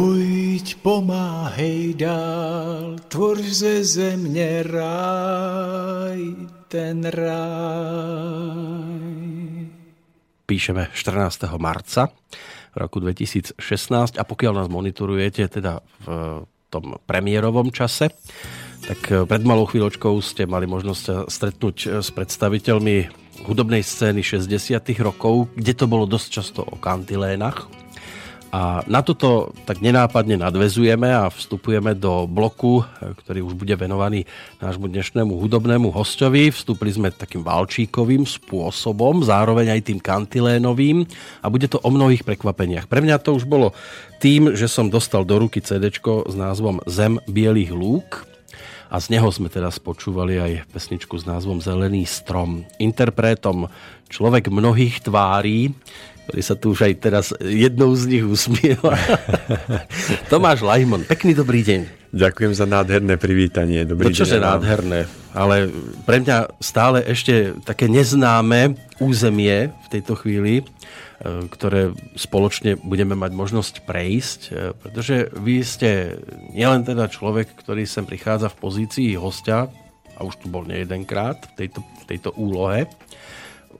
pojď, pomáhej dál, tvoř ze země ráj, ten ráj. Píšeme 14. marca roku 2016 a pokiaľ nás monitorujete teda v tom premiérovom čase, tak pred malou chvíľočkou ste mali možnosť sa stretnúť s predstaviteľmi hudobnej scény 60 rokov, kde to bolo dosť často o kantilénach. A na toto tak nenápadne nadvezujeme a vstupujeme do bloku, ktorý už bude venovaný nášmu dnešnému hudobnému hostovi. Vstúpili sme takým valčíkovým spôsobom, zároveň aj tým kantilénovým a bude to o mnohých prekvapeniach. Pre mňa to už bolo tým, že som dostal do ruky CD s názvom Zem bielých lúk a z neho sme teraz počúvali aj pesničku s názvom Zelený strom. Interpretom človek mnohých tvárí, ktorý sa tu už aj teraz jednou z nich usmieva. Tomáš Lajmon, pekný dobrý deň. Ďakujem za nádherné privítanie. Dobrý no čože nádherné, ale pre mňa stále ešte také neznáme územie v tejto chvíli, e, ktoré spoločne budeme mať možnosť prejsť, e, pretože vy ste nielen teda človek, ktorý sem prichádza v pozícii hostia, a už tu bol nejedenkrát v tejto, v tejto úlohe,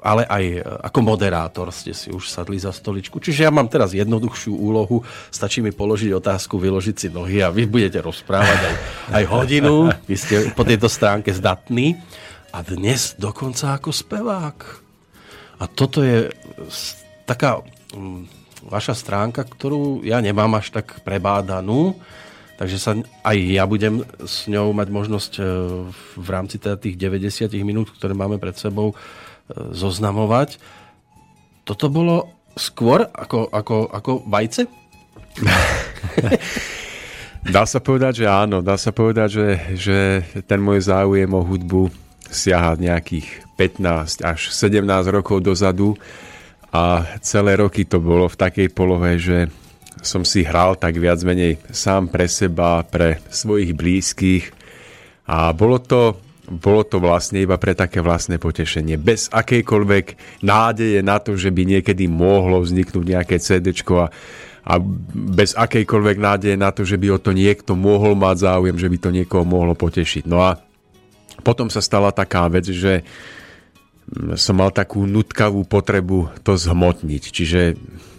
ale aj e, ako moderátor ste si už sadli za stoličku. Čiže ja mám teraz jednoduchšiu úlohu, stačí mi položiť otázku, vyložiť si nohy a vy budete rozprávať aj, aj hodinu, vy ste po tejto stránke zdatní a dnes dokonca ako spevák. A toto je s- taká mm, vaša stránka, ktorú ja nemám až tak prebádanú, takže sa aj ja budem s ňou mať možnosť e, v rámci teda tých 90 minút, ktoré máme pred sebou, e, zoznamovať. Toto bolo skôr ako, ako, ako vajce? Dá sa povedať, že áno. Dá sa povedať, že, že ten môj záujem o hudbu siaha nejakých 15 až 17 rokov dozadu a celé roky to bolo v takej polohe, že som si hral tak viac menej sám pre seba, pre svojich blízkych a bolo to, bolo to vlastne iba pre také vlastné potešenie. Bez akejkoľvek nádeje na to, že by niekedy mohlo vzniknúť nejaké CD a, a bez akejkoľvek nádeje na to, že by o to niekto mohol mať záujem, že by to niekoho mohlo potešiť. No a potom sa stala taká vec, že mm, som mal takú nutkavú potrebu to zhmotniť. Čiže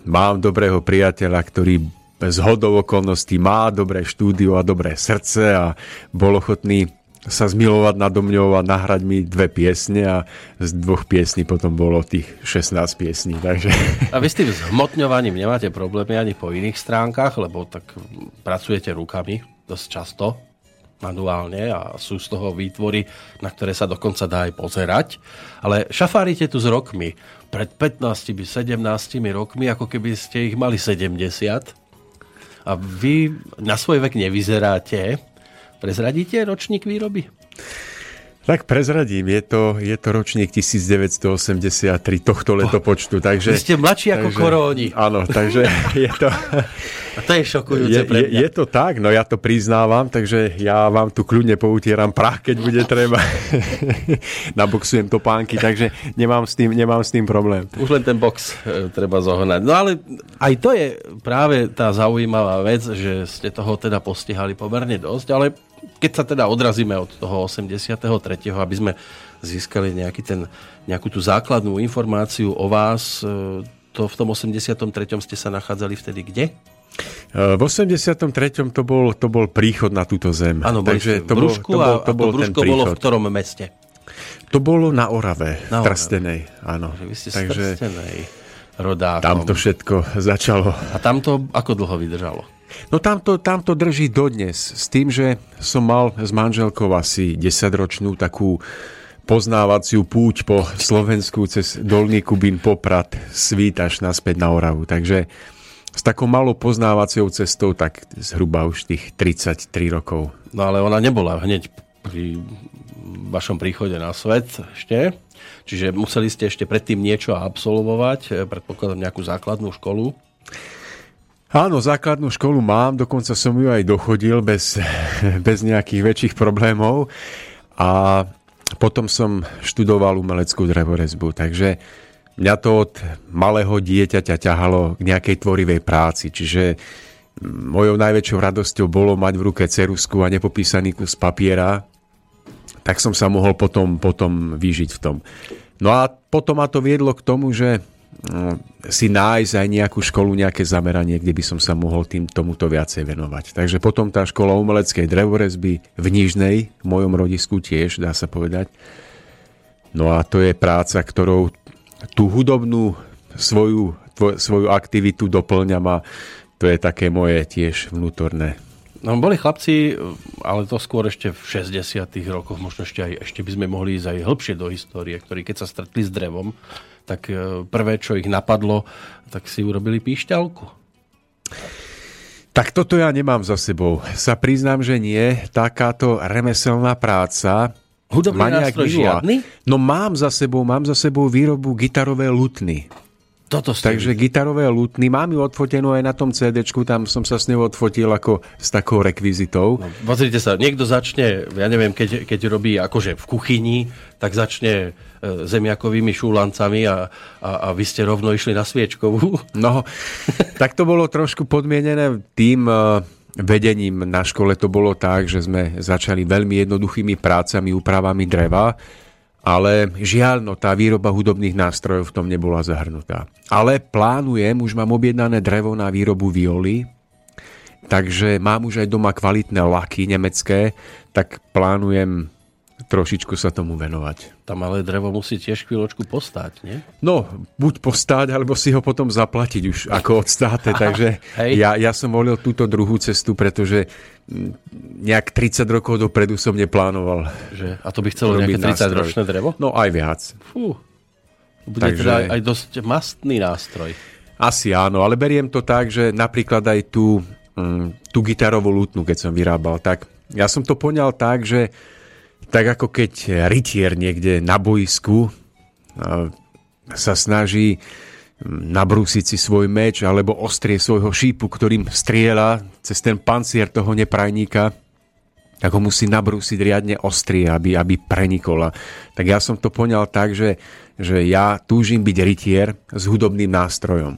mám dobrého priateľa, ktorý z hodov okolností má dobré štúdio a dobré srdce a bol ochotný sa zmilovať nado mňou a nahrať mi dve piesne a z dvoch piesní potom bolo tých 16 piesní. Takže... A vy s tým zhmotňovaním nemáte problémy ani po iných stránkach, lebo tak pracujete rukami dosť často manuálne a sú z toho výtvory, na ktoré sa dokonca dá aj pozerať. Ale šafárite tu s rokmi. Pred 15 17 rokmi, ako keby ste ich mali 70. A vy na svoj vek nevyzeráte. Prezradíte ročník výroby? Tak prezradím, je to, je to ročník 1983 tohto letopočtu. Takže, Vy ste mladší ako takže, koróni. Áno, takže je to... A to je šokujúce je, pre mňa. Je, je to tak, no ja to priznávam, takže ja vám tu kľudne poutieram prach, keď bude treba. Naboxujem topánky, takže nemám s, tým, nemám s tým problém. Už len ten box e, treba zohnať. No ale aj to je práve tá zaujímavá vec, že ste toho teda postihali pomerne dosť, ale keď sa teda odrazíme od toho 83., aby sme získali nejaký ten, nejakú tú základnú informáciu o vás, e, to v tom 83. ste sa nachádzali vtedy kde? E, v 83. to bol, to bol príchod na túto zem. Áno, Takže to bol, to bol, to bol, to bol bolo v ktorom meste? To bolo na Orave, na v Trstenej. Áno. Vy ste Takže, Trstenej rodákom. Tam to všetko začalo. A tam to ako dlho vydržalo? No tam to, drží dodnes. S tým, že som mal s manželkou asi 10-ročnú takú poznávaciu púť po Slovensku cez Dolný Kubín, Poprad, Svít až naspäť na Oravu. Takže s takou malou poznávaciou cestou tak zhruba už tých 33 rokov. No ale ona nebola hneď pri vašom príchode na svet ešte. Čiže museli ste ešte predtým niečo absolvovať, predpokladám nejakú základnú školu. Áno, základnú školu mám, dokonca som ju aj dochodil bez, bez nejakých väčších problémov. A potom som študoval umeleckú drevorezbu, takže mňa to od malého dieťaťa ťahalo k nejakej tvorivej práci, čiže mojou najväčšou radosťou bolo mať v ruke cerusku a nepopísaný kus papiera, tak som sa mohol potom, potom vyžiť v tom. No a potom ma to viedlo k tomu, že si nájsť aj nejakú školu, nejaké zameranie, kde by som sa mohol tým tomuto viacej venovať. Takže potom tá škola umeleckej drevorezby v Nižnej, v mojom rodisku tiež, dá sa povedať. No a to je práca, ktorou tú hudobnú svoju, tvoj, svoju aktivitu doplňam a to je také moje tiež vnútorné. No, boli chlapci, ale to skôr ešte v 60 rokoch, možno ešte, aj, ešte by sme mohli ísť aj hĺbšie do histórie, ktorí keď sa stretli s drevom, tak e, prvé, čo ich napadlo, tak si urobili píšťalku. Tak toto ja nemám za sebou. Sa priznám, že nie. Takáto remeselná práca Hudobný nástroj žiadny? No mám za sebou, mám za sebou výrobu gitarové lutny. Toto ste Takže videli. gitarové lutny, mám ju odfotenú aj na tom CD, tam som sa s ňou odfotil ako s takou rekvizitou. No, pozrite sa, niekto začne, ja neviem, keď, keď robí akože v kuchyni, tak začne e, zemiakovými šúlancami a, a, a vy ste rovno išli na sviečkovú. No, tak to bolo trošku podmienené tým e, vedením na škole. To bolo tak, že sme začali veľmi jednoduchými prácami, úpravami dreva ale žiaľ, no, tá výroba hudobných nástrojov v tom nebola zahrnutá. Ale plánujem, už mám objednané drevo na výrobu violy, takže mám už aj doma kvalitné laky nemecké, tak plánujem trošičku sa tomu venovať. Tam ale drevo musí tiež chvíľočku postáť, nie? No, buď postáť, alebo si ho potom zaplatiť už ako odstáte. Takže ja, ja som volil túto druhú cestu, pretože nejak 30 rokov dopredu som neplánoval. Že? A to by chcelo nejaké 30 ročné drevo? No aj viac. Fú. Bude Takže... teda aj dosť mastný nástroj. Asi áno, ale beriem to tak, že napríklad aj tú, tú gitarovú lutnu, keď som vyrábal, tak ja som to poňal tak, že tak ako keď rytier niekde na boisku sa snaží nabrúsiť si svoj meč alebo ostrie svojho šípu, ktorým strieľa cez ten pancier toho neprajníka, tak ho musí nabrúsiť riadne ostrie, aby, aby prenikola. Tak ja som to poňal tak, že, že ja túžim byť rytier s hudobným nástrojom.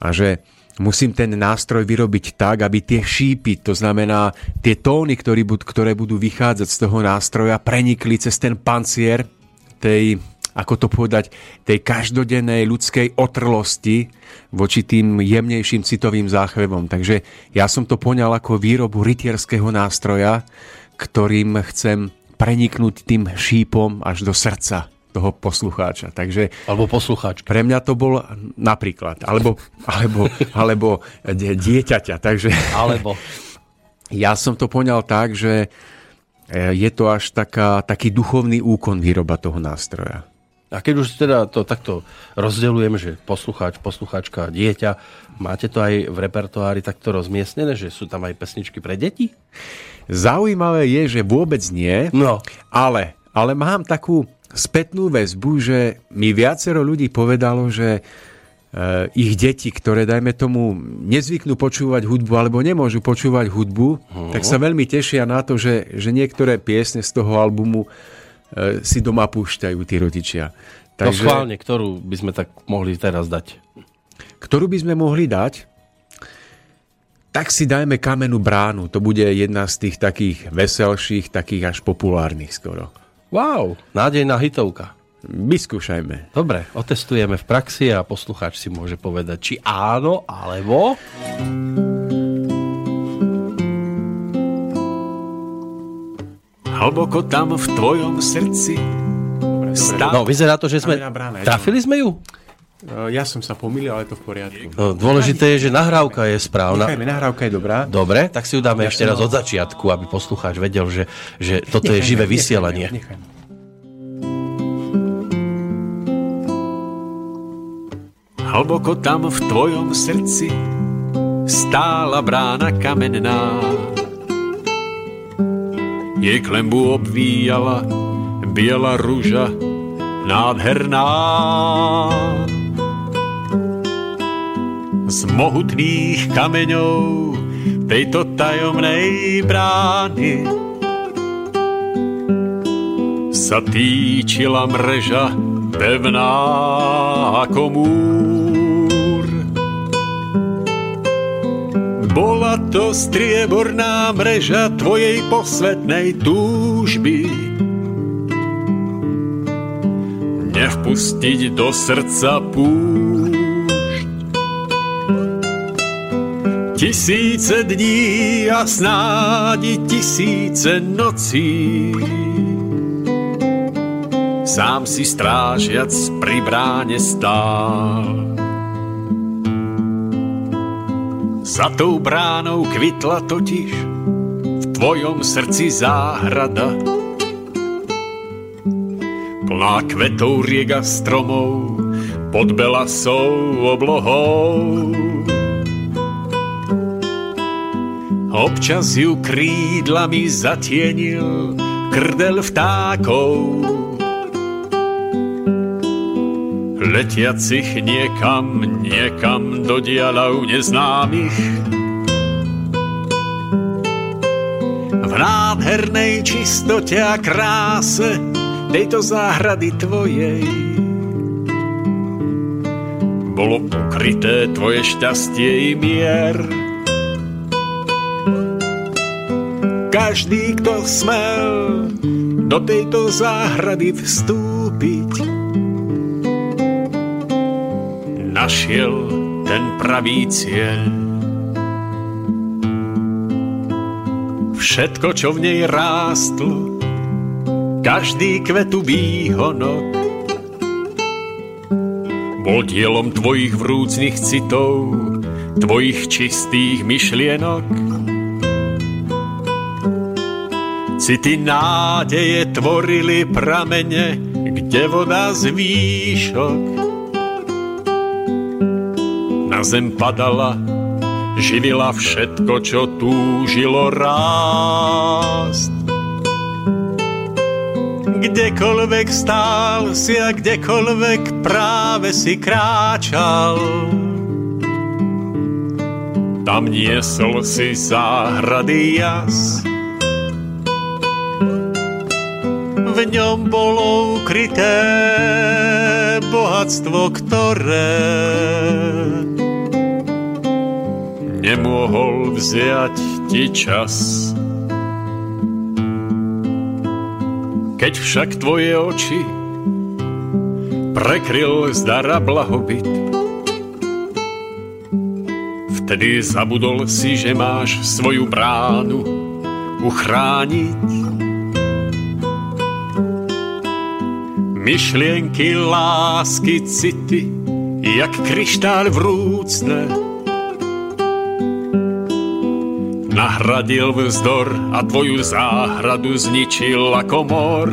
A že musím ten nástroj vyrobiť tak, aby tie šípy, to znamená tie tóny, ktoré ktoré budú vychádzať z toho nástroja, prenikli cez ten pancier tej ako to povedať, tej každodennej ľudskej otrlosti voči tým jemnejším citovým záchvevom. Takže ja som to poňal ako výrobu rytierského nástroja, ktorým chcem preniknúť tým šípom až do srdca toho poslucháča. Takže alebo poslucháčka. Pre mňa to bol napríklad, alebo, alebo, alebo dieťaťa. Takže, alebo. Ja som to poňal tak, že e, je to až taká, taký duchovný úkon výroba toho nástroja. A keď už teda to takto rozdeľujem, že poslucháč, poslucháčka, dieťa, máte to aj v repertoári takto rozmiestnené, že sú tam aj pesničky pre deti? Zaujímavé je, že vôbec nie, no. ale, ale mám takú spätnú väzbu, že mi viacero ľudí povedalo, že uh, ich deti, ktoré, dajme tomu, nezvyknú počúvať hudbu alebo nemôžu počúvať hudbu, uh-huh. tak sa veľmi tešia na to, že, že niektoré piesne z toho albumu uh, si doma púšťajú tí rodičia. Takže, no schválne, ktorú by sme tak mohli teraz dať? Ktorú by sme mohli dať? Tak si dajme kamenú bránu. To bude jedna z tých takých veselších, takých až populárnych skoro. Wow, nádejná hitovka. Vyskúšajme. Dobre, otestujeme v praxi a poslucháč si môže povedať, či áno, alebo... Hlboko tam v tvojom srdci Stav... No, vyzerá to, že sme... Trafili sme ju? No, ja som sa pomýlil, ale to v poriadku. No, dôležité je, že nahrávka je správna. Nechajme, nahrávka je dobrá. Dobre, tak si ju dáme ja ešte raz od začiatku, aby poslucháč vedel, že, že toto nechajme, je živé vysielanie. Nechajme, nechajme. Hlboko tam v tvojom srdci stála brána kamenná. Jej klembu obvíjala biela rúža nádherná z mohutných kameňov tejto tajomnej brány sa týčila mreža pevná ako múr. Bola to strieborná mreža tvojej posvetnej túžby. Nevpustiť do srdca púšť Tisíce dní a snádi tisíce nocí. Sám si strážiac pri bráne stál. Za tou bránou kvitla totiž v tvojom srdci záhrada. Plná kvetov riega stromov pod belasou oblohou Občas ju krídlami zatienil krdel vtákov. Letiacich niekam, niekam do dialav neznámych. V nádhernej čistote a kráse tejto záhrady tvojej bolo ukryté tvoje šťastie i mier. Každý, kto smel do tejto záhrady vstúpiť, našiel ten pravý cieľ. Všetko, čo v nej rástlo, každý kvetu výhonok, bol dielom tvojich vrúcnych citov, tvojich čistých myšlienok City nádeje tvorili pramene, kde voda z výšok na zem padala, živila všetko, čo túžilo rásť. Kdekoľvek stál si a kdekoľvek práve si kráčal, tam niesol si záhrady jas ňom bolo ukryté bohatstvo, ktoré nemohol vziať ti čas. Keď však tvoje oči prekryl zdara blahobyt. Vtedy zabudol si, že máš svoju bránu uchrániť. Myšlienky, lásky, city, jak kryštál vrúcne, Nahradil vzdor a tvoju záhradu zničil ako mor.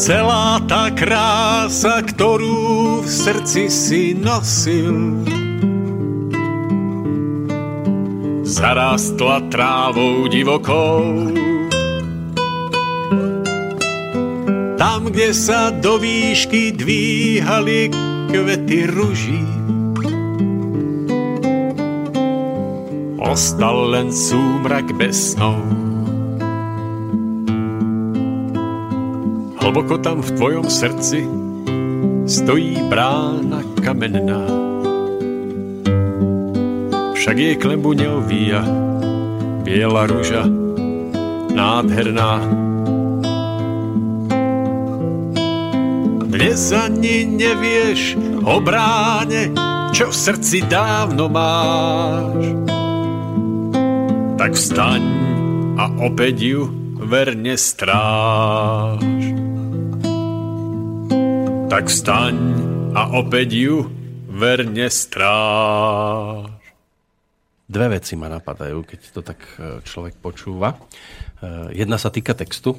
Celá tá krása, ktorú v srdci si nosil, zarastla trávou divokou. Tam, kde sa do výšky dvíhali kvety ruží, ostal len súmrak bez snov. Hlboko tam v tvojom srdci stojí brána kamenná. Však jej klembu neovíja biela rúža nádherná. Dnes ani nevieš o bráne, čo v srdci dávno máš tak vstaň a opäť ju verne stráž. Tak vstaň a opäť ju verne stráž. Dve veci ma napadajú, keď to tak e, človek počúva. E, jedna sa týka textu,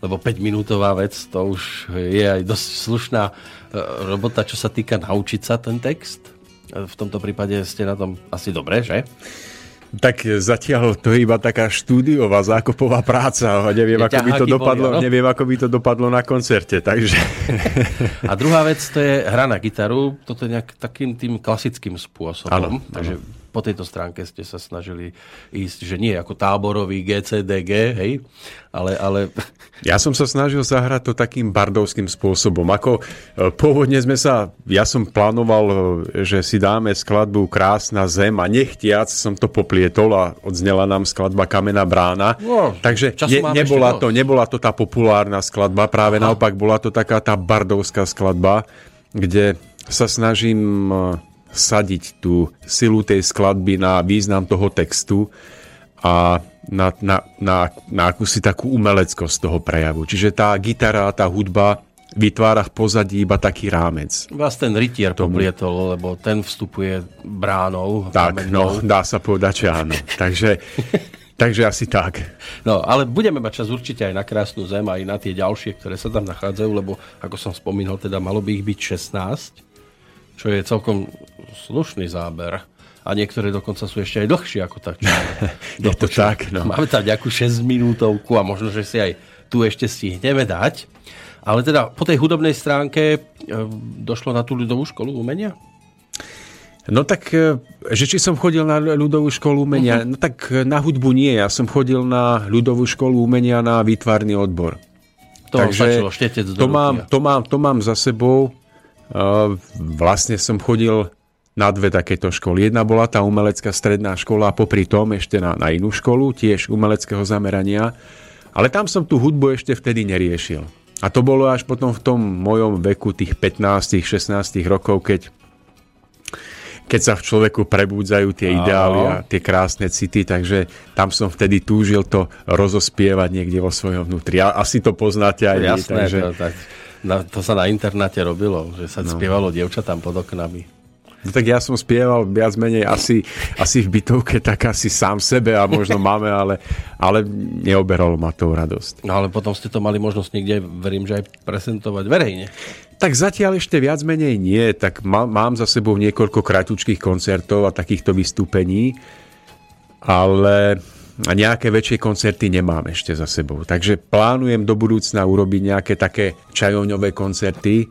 lebo 5-minútová vec, to už je aj dosť slušná e, robota, čo sa týka naučiť sa ten text. V tomto prípade ste na tom asi dobre, že? Tak zatiaľ to je iba taká štúdiová zákopová práca. Neviem, ako by to dopadlo, boli, no? neviem, ako by to dopadlo na koncerte. Takže... A druhá vec, to je hra na gitaru. Toto je nejak takým tým klasickým spôsobom. Ano, takže ano po tejto stránke ste sa snažili ísť, že nie ako táborový GCDG, hej, ale, ale... Ja som sa snažil zahrať to takým bardovským spôsobom. Ako e, pôvodne sme sa, ja som plánoval, e, že si dáme skladbu Krásna zem a nechtiac som to poplietol a odznela nám skladba Kamená brána. No, Takže ne, nebola, to, nebola to tá populárna skladba, práve Aha. naopak bola to taká tá bardovská skladba, kde sa snažím e, sadiť tú silu tej skladby na význam toho textu a na, na, na, na akúsi takú umeleckosť toho prejavu. Čiže tá gitara, tá hudba vytvára v pozadí iba taký rámec. Vás ten rytier tomu. poblietol, lebo ten vstupuje bránou. Tak, no, dá sa povedať, že áno. takže, takže asi tak. No, ale budeme mať čas určite aj na krásnu zem, aj na tie ďalšie, ktoré sa tam nachádzajú, lebo ako som spomínal, teda malo by ich byť 16 čo je celkom slušný záber. A niektoré dokonca sú ešte aj dlhšie ako tak. je to tak, no. Máme tam nejakú 6 minútovku a možno, že si aj tu ešte stihneme dať. Ale teda po tej hudobnej stránke e, došlo na tú ľudovú školu umenia? No tak, e, že či som chodil na ľudovú školu umenia? Uh-huh. No tak e, na hudbu nie, ja som chodil na ľudovú školu umenia na výtvarný odbor. To Takže stačilo, to mám, to, mám, to mám za sebou vlastne som chodil na dve takéto školy. Jedna bola tá umelecká stredná škola a popri tom ešte na, na inú školu, tiež umeleckého zamerania. Ale tam som tú hudbu ešte vtedy neriešil. A to bolo až potom v tom mojom veku, tých 15-16 rokov, keď, keď sa v človeku prebúdzajú tie ideály a tie krásne city, takže tam som vtedy túžil to rozospievať niekde vo svojom vnútri. A asi to poznáte aj vy. Takže... To, tak na, to sa na internáte robilo, že sa no. spievalo dievčatám pod oknami. No tak ja som spieval viac menej asi, asi v bytovke, tak asi sám sebe a možno máme, ale, ale neoberalo ma to radosť. No ale potom ste to mali možnosť niekde, verím, že aj prezentovať verejne. Tak zatiaľ ešte viac menej nie, tak má, mám za sebou niekoľko kratučkých koncertov a takýchto vystúpení, ale a nejaké väčšie koncerty nemám ešte za sebou. Takže plánujem do budúcna urobiť nejaké také čajovňové koncerty,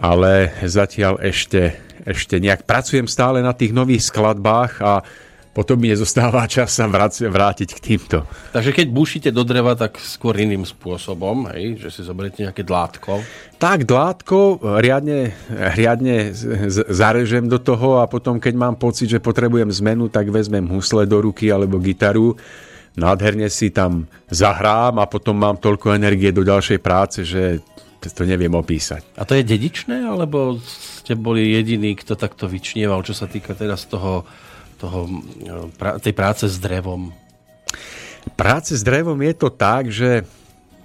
ale zatiaľ ešte, ešte nejak pracujem stále na tých nových skladbách a potom mi nezostáva čas sa vrátiť k týmto. Takže keď bušíte do dreva, tak skôr iným spôsobom, hej? že si zoberiete nejaké dlátko. Tak, dlátko riadne, riadne zarežem do toho a potom, keď mám pocit, že potrebujem zmenu, tak vezmem husle do ruky alebo gitaru. nádherne si tam zahrám a potom mám toľko energie do ďalšej práce, že to neviem opísať. A to je dedičné, alebo ste boli jediní, kto takto vyčnieval, čo sa týka teraz toho, toho, tej práce s drevom? Práce s drevom je to tak, že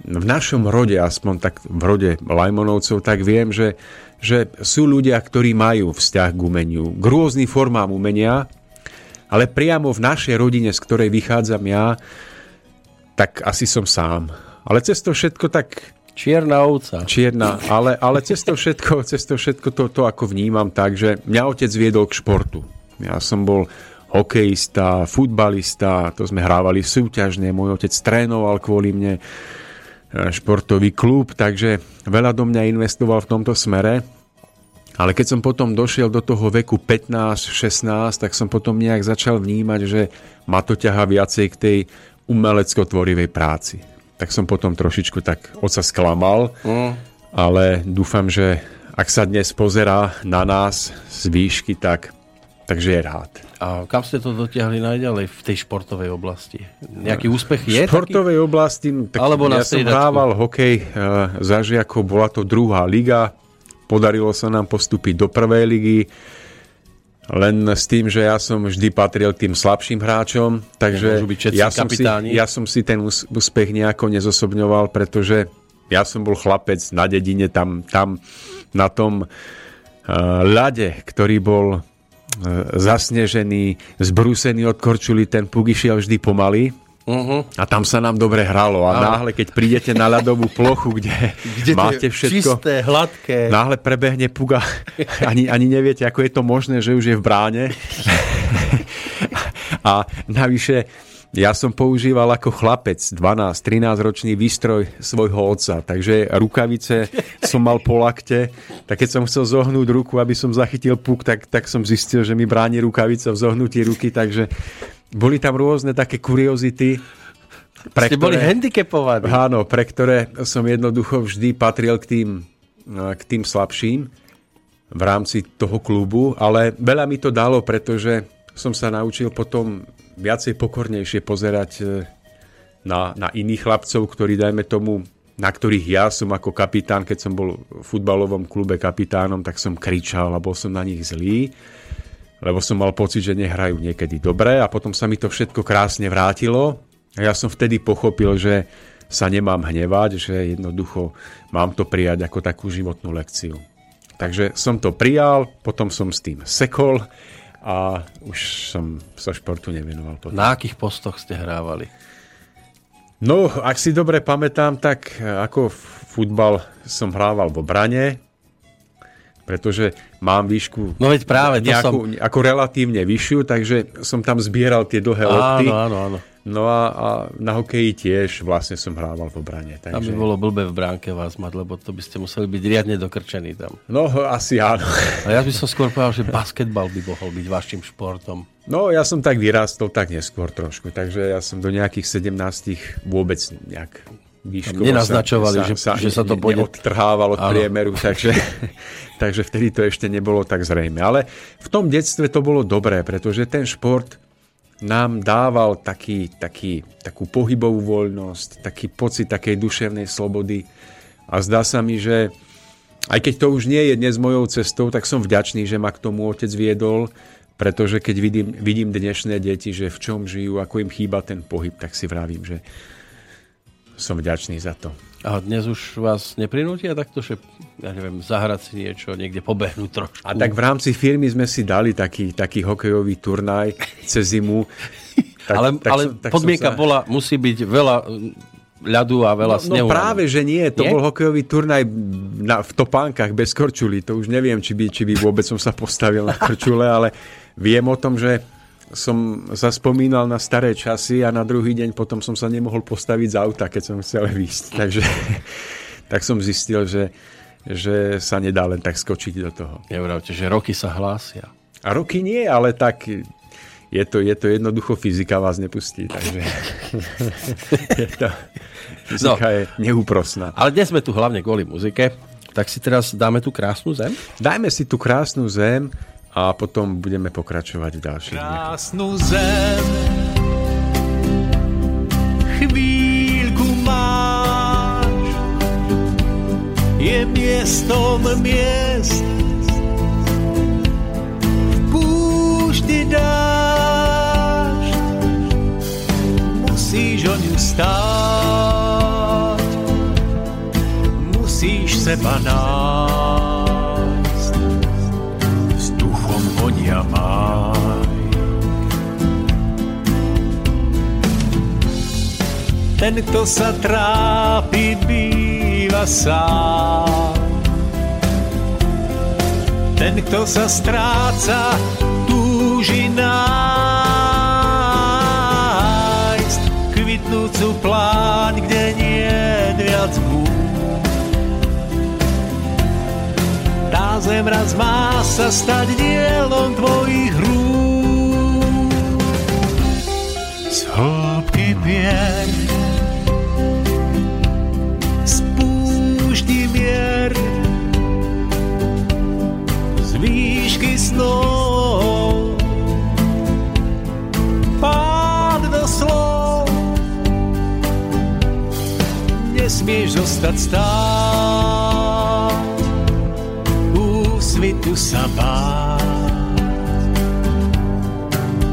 v našom rode, aspoň tak v rode Lajmonovcov, tak viem, že, že sú ľudia, ktorí majú vzťah k umeniu, k rôznym formám umenia, ale priamo v našej rodine, z ktorej vychádzam ja, tak asi som sám. Ale cez to všetko tak Čierna ovca. Čierna, ale, ale cez to všetko, cez to všetko to, to ako vnímam tak, že mňa otec viedol k športu. Ja som bol hokejista, futbalista, to sme hrávali súťažne, môj otec trénoval kvôli mne e, športový klub, takže veľa do mňa investoval v tomto smere. Ale keď som potom došiel do toho veku 15-16, tak som potom nejak začal vnímať, že ma to ťaha viacej k tej umelecko-tvorivej práci tak som potom trošičku tak oca sklamal, mm. ale dúfam, že ak sa dnes pozerá na nás z výšky, tak, takže je rád. A kam ste to dotiahli najďalej v tej športovej oblasti? Nejaký úspech je? V športovej taký? oblasti, tak Alebo ja som hrával hokej uh, za žiakov, bola to druhá liga, podarilo sa nám postúpiť do prvej ligy, len s tým, že ja som vždy patril k tým slabším hráčom, takže ja som, si, ja som si ten úspech nejako nezosobňoval, pretože ja som bol chlapec na dedine, tam, tam na tom uh, ľade, ktorý bol zasnežený, zbrúsený od korčuli, ten puk išiel vždy pomaly, Uh-huh. A tam sa nám dobre hralo. A náhle, keď prídete na ľadovú plochu, kde, kde máte všetko... Čisté, hladké. Náhle prebehne puga. Ani, ani neviete, ako je to možné, že už je v bráne. a navyše, ja som používal ako chlapec 12-13 ročný výstroj svojho otca, takže rukavice som mal po lakte, tak keď som chcel zohnúť ruku, aby som zachytil puk, tak, tak som zistil, že mi bráni rukavica v zohnutí ruky, takže boli tam rôzne také kuriozity. Pre Ste ktoré, boli handicapovaní. Áno, pre ktoré som jednoducho vždy patril k tým, k tým slabším v rámci toho klubu, ale veľa mi to dalo, pretože som sa naučil potom viacej pokornejšie pozerať e, na, na iných chlapcov, ktorí, dajme tomu, na ktorých ja som ako kapitán, keď som bol v futbalovom klube kapitánom, tak som kričal a bol som na nich zlý lebo som mal pocit, že nehrajú niekedy dobre a potom sa mi to všetko krásne vrátilo a ja som vtedy pochopil, že sa nemám hnevať, že jednoducho mám to prijať ako takú životnú lekciu. Takže som to prijal, potom som s tým sekol a už som sa športu nevenoval. Potom. Na akých postoch ste hrávali? No, ak si dobre pamätám, tak ako futbal som hrával v obrane, pretože mám výšku no veď práve, nejakú, som... ako relatívne vyššiu, takže som tam zbieral tie dlhé lopty. Áno, áno, áno. No a, a na hokeji tiež vlastne som hrával v obrane. Takže... Tam by bolo blbé v bránke vás mať, lebo to by ste museli byť riadne dokrčení tam. No, asi áno. A ja by som skôr povedal, že basketbal by mohol byť vašim športom. No, ja som tak vyrástol tak neskôr trošku, takže ja som do nejakých 17 vôbec nejak výškovo nenaznačovali, sa, že, sa, že sa to bude... odtrhával od priemeru, takže, takže vtedy to ešte nebolo tak zrejme. Ale v tom detstve to bolo dobré, pretože ten šport nám dával taký, taký, takú pohybovú voľnosť, taký pocit takej duševnej slobody a zdá sa mi, že aj keď to už nie je dnes mojou cestou, tak som vďačný, že ma k tomu otec viedol, pretože keď vidím, vidím dnešné deti, že v čom žijú, ako im chýba ten pohyb, tak si vravím, že som vďačný za to. A dnes už vás neprinútia takto, že ja neviem, zahrať si niečo, niekde pobehnúť trošku? A tak v rámci firmy sme si dali taký, taký hokejový turnaj cez zimu. Tak, ale tak ale tak podmienka sa... bola, musí byť veľa ľadu a veľa no, no snehu. No práve, že nie. To nie? bol hokejový turnaj na, v topánkach bez korčuli. To už neviem, či by, či by vôbec som sa postavil na korčule, ale viem o tom, že som zaspomínal na staré časy a na druhý deň potom som sa nemohol postaviť z auta, keď som chcel výjsť. Takže tak som zistil, že, že sa nedá len tak skočiť do toho. Nevravte, že roky sa hlásia. A roky nie, ale tak je to, je to jednoducho fyzika vás nepustí, takže je to, fyzika no, je neúprosná. Ale dnes sme tu hlavne kvôli muzike, tak si teraz dáme tú krásnu zem? Dajme si tú krásnu zem, a potom budeme pokračovať v ďalších Krásnu zem. Chvíľku máš, je miestom miest. V púšti dáš, musíš o ňu stáť, musíš seba nájsť, ten, kto sa trápi, býva sám. Ten, kto sa stráca, túži nájsť kvitnúcu pláň, kde nie viac Tá zem raz má sa stať dielom tvojich rúk. Z hĺbky piech snov. Pád slov, nesmieš zostať stáť, úsvitu sa báť,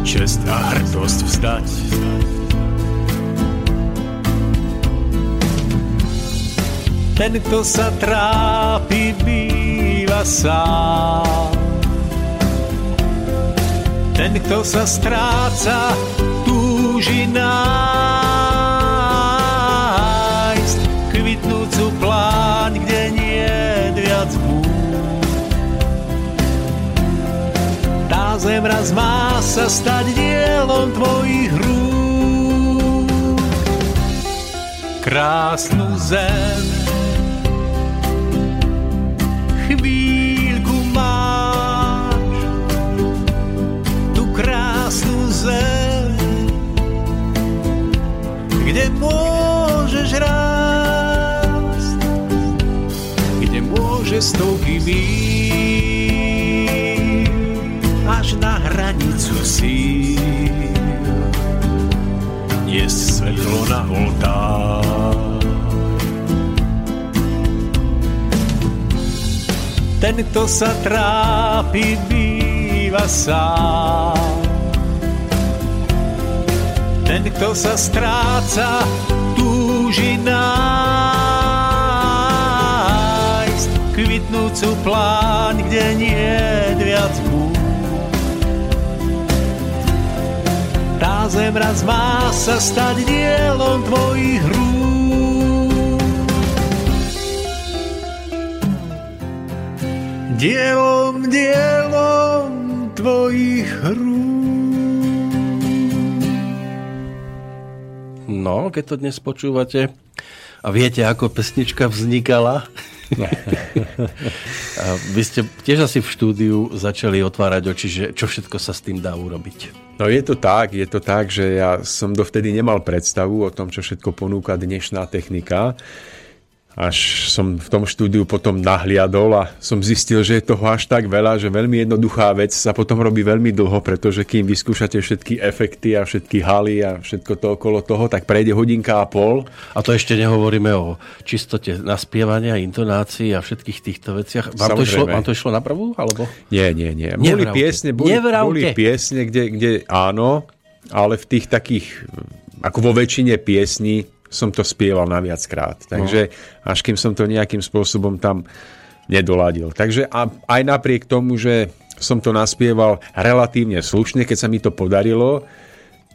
čest a hrdosť vzdať. Ten, kto sa trápi, býva sám ten, kto sa stráca, túži nájsť kvitnúcu pláň, kde nie viac Tá zem raz má sa stať dielom tvojich rúk. Krásnu zem, môžeš rásť, kde môže stovky míl až na hranicu síl? Je svetlo na oltár. Ten, kto sa trápi, býva sám ten, kto sa stráca, túži nájsť kvitnúcu pláň, kde nie viac Tá zem raz má sa stať dielom tvojich rúk. Dielom, dielom tvojich rúk. No, keď to dnes počúvate a viete, ako pesnička vznikala, a vy ste tiež asi v štúdiu začali otvárať oči, že čo všetko sa s tým dá urobiť. No je to tak, je to tak, že ja som dovtedy nemal predstavu o tom, čo všetko ponúka dnešná technika až som v tom štúdiu potom nahliadol a som zistil, že je toho až tak veľa, že veľmi jednoduchá vec sa potom robí veľmi dlho, pretože kým vyskúšate všetky efekty a všetky haly a všetko to okolo toho, tak prejde hodinka a pol. A to ešte nehovoríme o čistote naspievania, intonácií a všetkých týchto veciach. Vám to, išlo, vám to išlo na prvú? Alebo? Nie, nie, nie. Boli piesne, boli, boli piesne kde, kde áno, ale v tých takých, ako vo väčšine piesní, som to spieval na viackrát. Takže no. až kým som to nejakým spôsobom tam nedoladil. Takže a, aj napriek tomu, že som to naspieval relatívne slušne, keď sa mi to podarilo,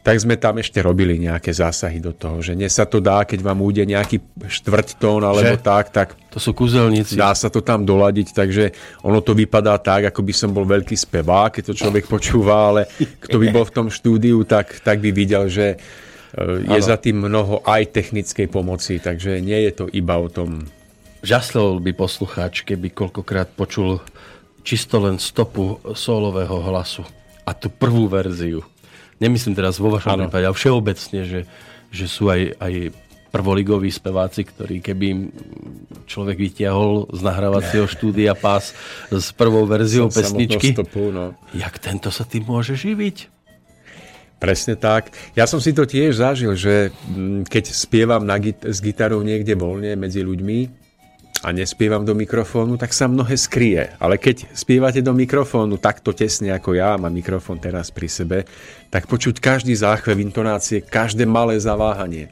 tak sme tam ešte robili nejaké zásahy do toho, že nie sa to dá, keď vám úde nejaký štvrť tón alebo že? tak, tak to sú kuzelníci. Dá sa to tam doladiť, takže ono to vypadá tak, ako by som bol veľký spevák, keď to človek počúva, ale kto by bol v tom štúdiu, tak, tak by videl, že je ano. za tým mnoho aj technickej pomoci, takže nie je to iba o tom. Žaslol by poslucháč, keby koľkokrát počul čisto len stopu solového hlasu a tú prvú verziu. Nemyslím teraz vo vašom prípade, ale všeobecne, že, že sú aj, aj prvoligoví speváci, ktorí keby im človek vytiahol z nahrávacieho štúdia pás s prvou verziou pesničky, stopu, no. jak tento sa tým môže živiť? Presne tak. Ja som si to tiež zažil, že mm, keď spievam na git- s gitarou niekde voľne medzi ľuďmi a nespievam do mikrofónu, tak sa mnohé skrie. Ale keď spievate do mikrofónu takto tesne ako ja, mám mikrofón teraz pri sebe, tak počuť každý záchvev intonácie, každé malé zaváhanie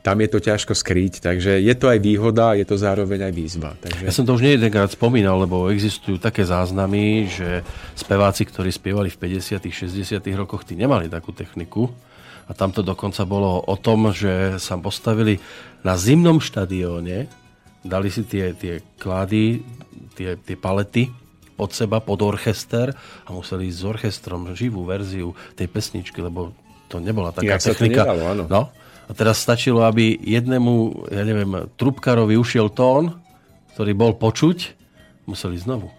tam je to ťažko skryť, takže je to aj výhoda, je to zároveň aj výzva. Takže... Ja som to už nejedenkrát spomínal, lebo existujú také záznamy, že speváci, ktorí spievali v 50 60 rokoch, tí nemali takú techniku. A tam to dokonca bolo o tom, že sa postavili na zimnom štadióne, dali si tie, tie klády, tie, tie palety od seba pod orchester a museli ísť s orchestrom živú verziu tej pesničky, lebo to nebola taká Jak technika. Nedalo, áno. No, a teraz stačilo, aby jednému, ja neviem, trubkarovi ušiel tón, ktorý bol počuť, museli znovu.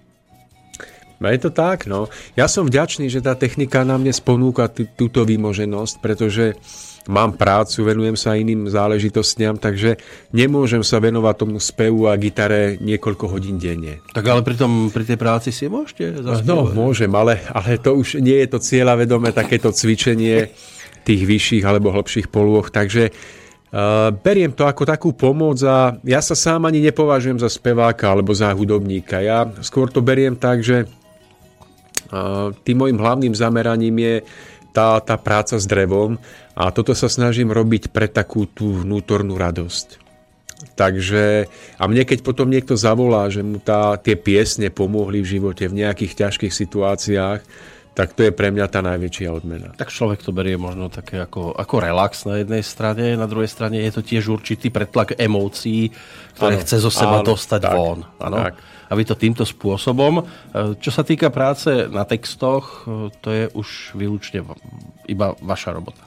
No je to tak, no. Ja som vďačný, že tá technika na mne sponúka t- túto výmoženosť, pretože mám prácu, venujem sa iným záležitostiam, takže nemôžem sa venovať tomu spevu a gitare niekoľko hodín denne. Tak ale pri, tom, pri tej práci si môžete zaspievať? No, môžem, ale, ale to už nie je to cieľavedomé takéto cvičenie. Tých vyšších alebo hlbších polôch. Takže uh, beriem to ako takú pomoc a ja sa sám ani nepovažujem za speváka alebo za hudobníka. Ja skôr to beriem tak, že uh, tým môjim hlavným zameraním je tá, tá práca s drevom a toto sa snažím robiť pre takú tú vnútornú radosť. Takže, a mne keď potom niekto zavolá, že mu tá, tie piesne pomohli v živote v nejakých ťažkých situáciách, tak to je pre mňa tá najväčšia odmena. Tak človek to berie možno také ako, ako relax na jednej strane, na druhej strane je to tiež určitý pretlak emócií, ktoré ano, chce zo seba áno, dostať tak, von. Ano? Tak. A vy to týmto spôsobom. E, čo sa týka práce na textoch, e, to je už výlučne iba vaša robota.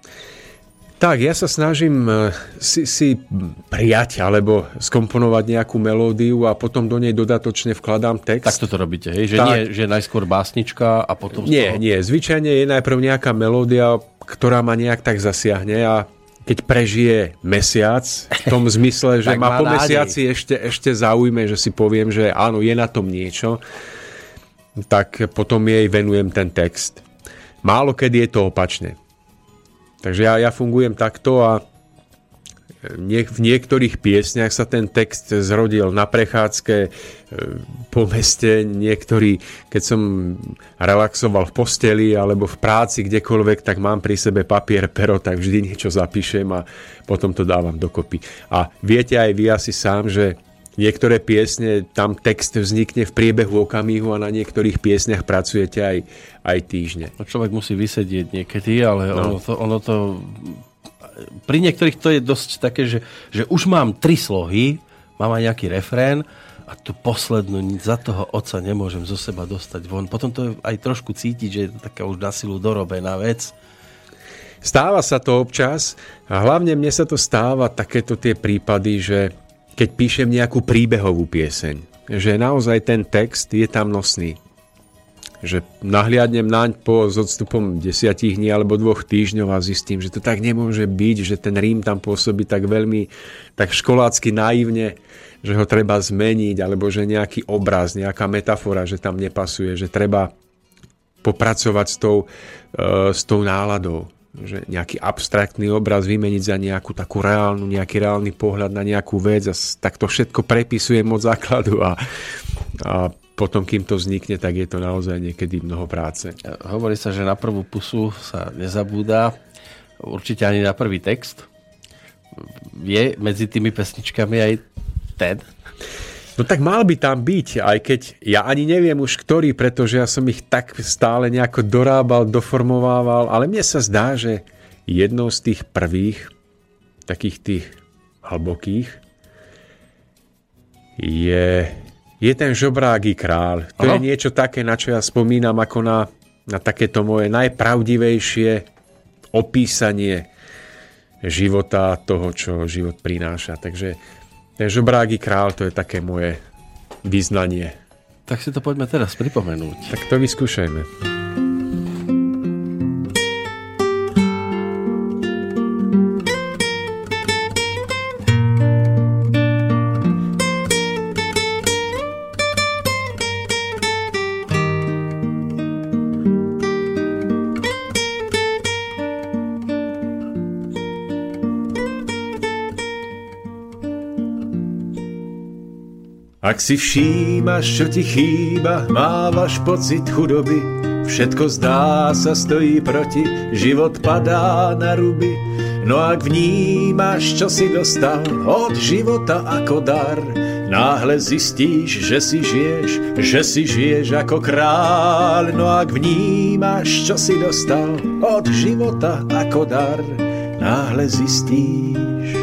Tak, ja sa snažím e, si, si prijať alebo skomponovať nejakú melódiu a potom do nej dodatočne vkladám text. Tak toto robíte, hej? Že tak. nie, že najskôr básnička a potom... Nie, toho... nie. Zvyčajne je najprv nejaká melódia, ktorá ma nejak tak zasiahne a keď prežije mesiac, v tom zmysle, že ma po mesiaci ešte, ešte zaujme, že si poviem, že áno, je na tom niečo, tak potom jej venujem ten text. Málo kedy je to opačne. Takže ja, ja fungujem takto a nie, v niektorých piesniach sa ten text zrodil na prechádzke e, po meste, niektorý, keď som relaxoval v posteli alebo v práci, kdekoľvek, tak mám pri sebe papier, pero, tak vždy niečo zapíšem a potom to dávam dokopy. A viete aj vy asi sám, že Niektoré piesne, tam text vznikne v priebehu okamihu a na niektorých piesniach pracujete aj, aj týždne. No človek musí vysedieť niekedy, ale no. ono, to, ono to... Pri niektorých to je dosť také, že, že už mám tri slohy, mám aj nejaký refrén a tú poslednú za toho oca nemôžem zo seba dostať von. Potom to aj trošku cítiť, že je to taká už na silu dorobená vec. Stáva sa to občas a hlavne mne sa to stáva takéto tie prípady, že keď píšem nejakú príbehovú pieseň, že naozaj ten text je tam nosný. Že nahliadnem naň po s odstupom desiatich dní alebo dvoch týždňov a zistím, že to tak nemôže byť, že ten Rím tam pôsobí tak veľmi tak školácky naivne, že ho treba zmeniť, alebo že nejaký obraz, nejaká metafora, že tam nepasuje, že treba popracovať s tou, uh, s tou náladou že nejaký abstraktný obraz vymeniť za nejakú takú reálnu, nejaký reálny pohľad na nejakú vec a tak to všetko prepisujem od základu a, a potom, kým to vznikne, tak je to naozaj niekedy mnoho práce. Hovorí sa, že na prvú pusu sa nezabúda, určite ani na prvý text. Je medzi tými pesničkami aj ten? No tak mal by tam byť, aj keď ja ani neviem už ktorý, pretože ja som ich tak stále nejako dorábal, doformovával, ale mne sa zdá, že jednou z tých prvých, takých tých hlbokých, je, je ten žobrágy král. To Aha. je niečo také, na čo ja spomínam ako na, na takéto moje najpravdivejšie opísanie života, toho, čo život prináša. Takže ten žobrágy král, to je také moje vyznanie. Tak si to poďme teraz pripomenúť. Tak to vyskúšajme. Ak si všímaš, čo ti chýba, mávaš pocit chudoby, všetko zdá sa stojí proti, život padá na ruby. No ak vnímaš, čo si dostal od života ako dar, náhle zistíš, že si žiješ, že si žiješ ako kráľ. No ak vnímaš, čo si dostal od života ako dar, náhle zistíš,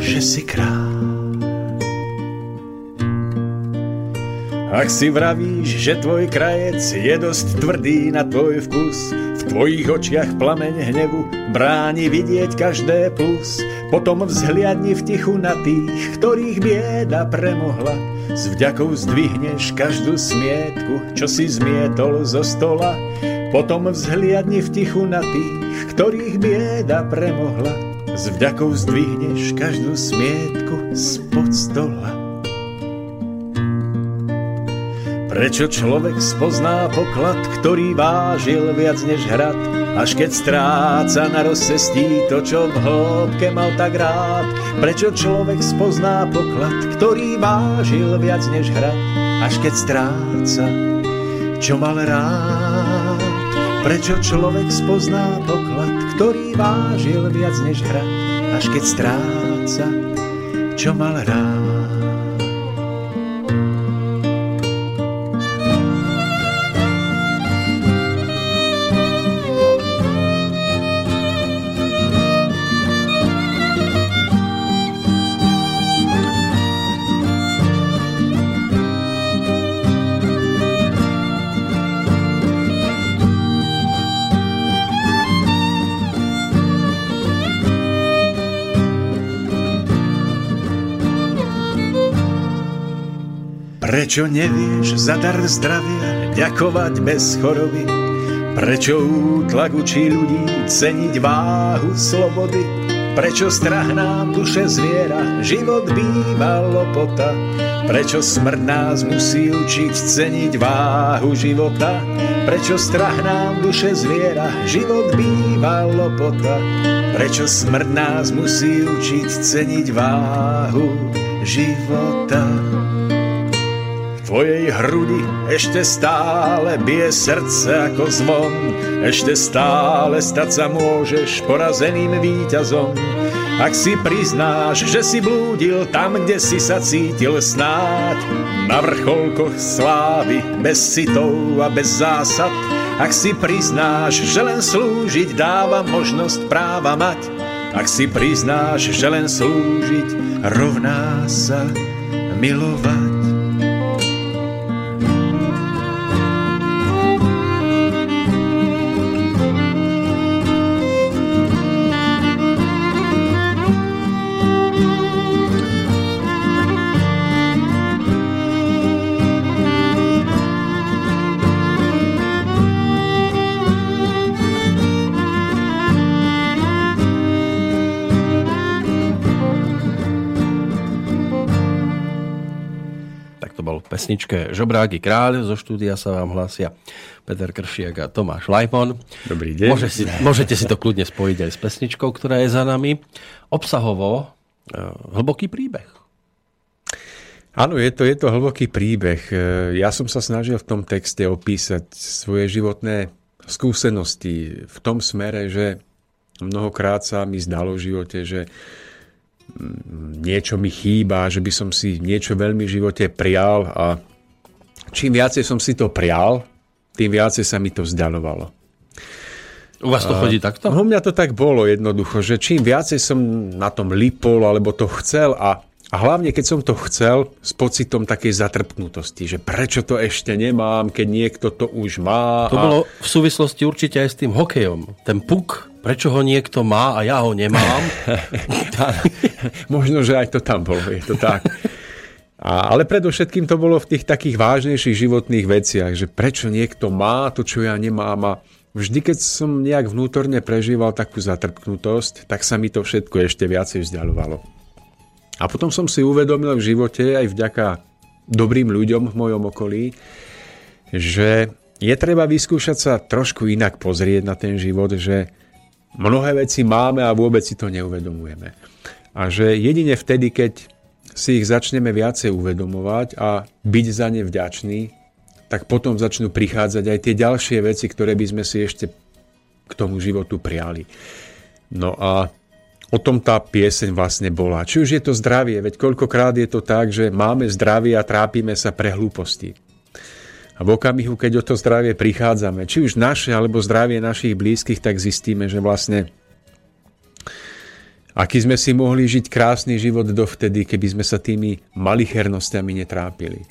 že si kráľ. Ak si vravíš, že tvoj krajec je dosť tvrdý na tvoj vkus, v tvojich očiach plameň hnevu bráni vidieť každé plus. Potom vzhliadni v tichu na tých, ktorých bieda premohla. S vďakou zdvihneš každú smietku, čo si zmietol zo stola. Potom vzhliadni v tichu na tých, ktorých bieda premohla. S vďakou zdvihneš každú smietku spod stola. Prečo človek spozná poklad, ktorý vážil viac než hrad, až keď stráca na rozcestí to, čo v hĺbke mal tak rád. Prečo človek spozná poklad, ktorý vážil viac než hrad, až keď stráca, čo mal rád. Prečo človek spozná poklad, ktorý vážil viac než hrad, až keď stráca, čo mal rád. Prečo nevieš za dar zdravia ďakovať bez choroby? Prečo útlak učí ľudí ceniť váhu slobody? Prečo strach nám duše zviera, život býva lopota? Prečo smrť nás musí učiť ceniť váhu života? Prečo strach nám duše zviera, život býva lopota? Prečo smrť nás musí učiť ceniť váhu života? Tvojej hrudi ešte stále bije srdce ako zvon, ešte stále stať sa môžeš porazeným víťazom. Ak si priznáš, že si blúdil tam, kde si sa cítil snáď, na vrcholkoch slávy, bez citov a bez zásad, ak si priznáš, že len slúžiť dáva možnosť práva mať, ak si priznáš, že len slúžiť rovná sa milovať. Pesničke Žobráky kráľ. Zo štúdia sa vám hlásia Peter Kršiak a Tomáš Lajmon. Dobrý deň. Môže si, môžete si to kľudne spojiť aj s pesničkou, ktorá je za nami. Obsahovo e, hlboký príbeh. Áno, je to, je to hlboký príbeh. E, ja som sa snažil v tom texte opísať svoje životné skúsenosti v tom smere, že mnohokrát sa mi zdalo v živote, že niečo mi chýba, že by som si niečo veľmi v živote prial a čím viacej som si to prial, tým viacej sa mi to vzdialovalo. U vás to chodí takto? U mňa to tak bolo jednoducho, že čím viacej som na tom lipol alebo to chcel a, a hlavne keď som to chcel s pocitom takej zatrpknutosti, že prečo to ešte nemám, keď niekto to už má. To a... bolo v súvislosti určite aj s tým hokejom. Ten puk prečo ho niekto má a ja ho nemám. Možno, že aj to tam bolo, je to tak. A, ale predovšetkým to bolo v tých takých vážnejších životných veciach, že prečo niekto má to, čo ja nemám a vždy, keď som nejak vnútorne prežíval takú zatrpknutosť, tak sa mi to všetko ešte viacej vzdialovalo. A potom som si uvedomil v živote aj vďaka dobrým ľuďom v mojom okolí, že je treba vyskúšať sa trošku inak pozrieť na ten život, že mnohé veci máme a vôbec si to neuvedomujeme. A že jedine vtedy, keď si ich začneme viacej uvedomovať a byť za ne vďační, tak potom začnú prichádzať aj tie ďalšie veci, ktoré by sme si ešte k tomu životu prijali. No a o tom tá pieseň vlastne bola. Či už je to zdravie, veď koľkokrát je to tak, že máme zdravie a trápime sa pre hlúposti. A v okamihu, keď o to zdravie prichádzame, či už naše alebo zdravie našich blízkych, tak zistíme, že vlastne aký sme si mohli žiť krásny život dovtedy, keby sme sa tými malichernostiami netrápili.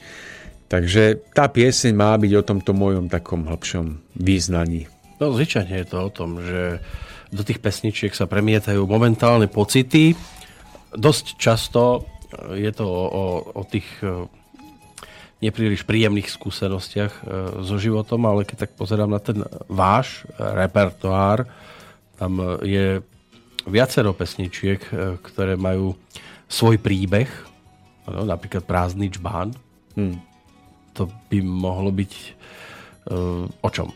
Takže tá pieseň má byť o tomto mojom takom hlbšom význaní. No zvyčajne je to o tom, že do tých pesničiek sa premietajú momentálne pocity. Dosť často je to o, o, o tých nepríliš príjemných skúsenostiach e, so životom, ale keď tak pozerám na ten váš repertoár, tam je viacero pesničiek, e, ktoré majú svoj príbeh, no, napríklad Prázdny čbán. Hmm. To by mohlo byť uh, o čom?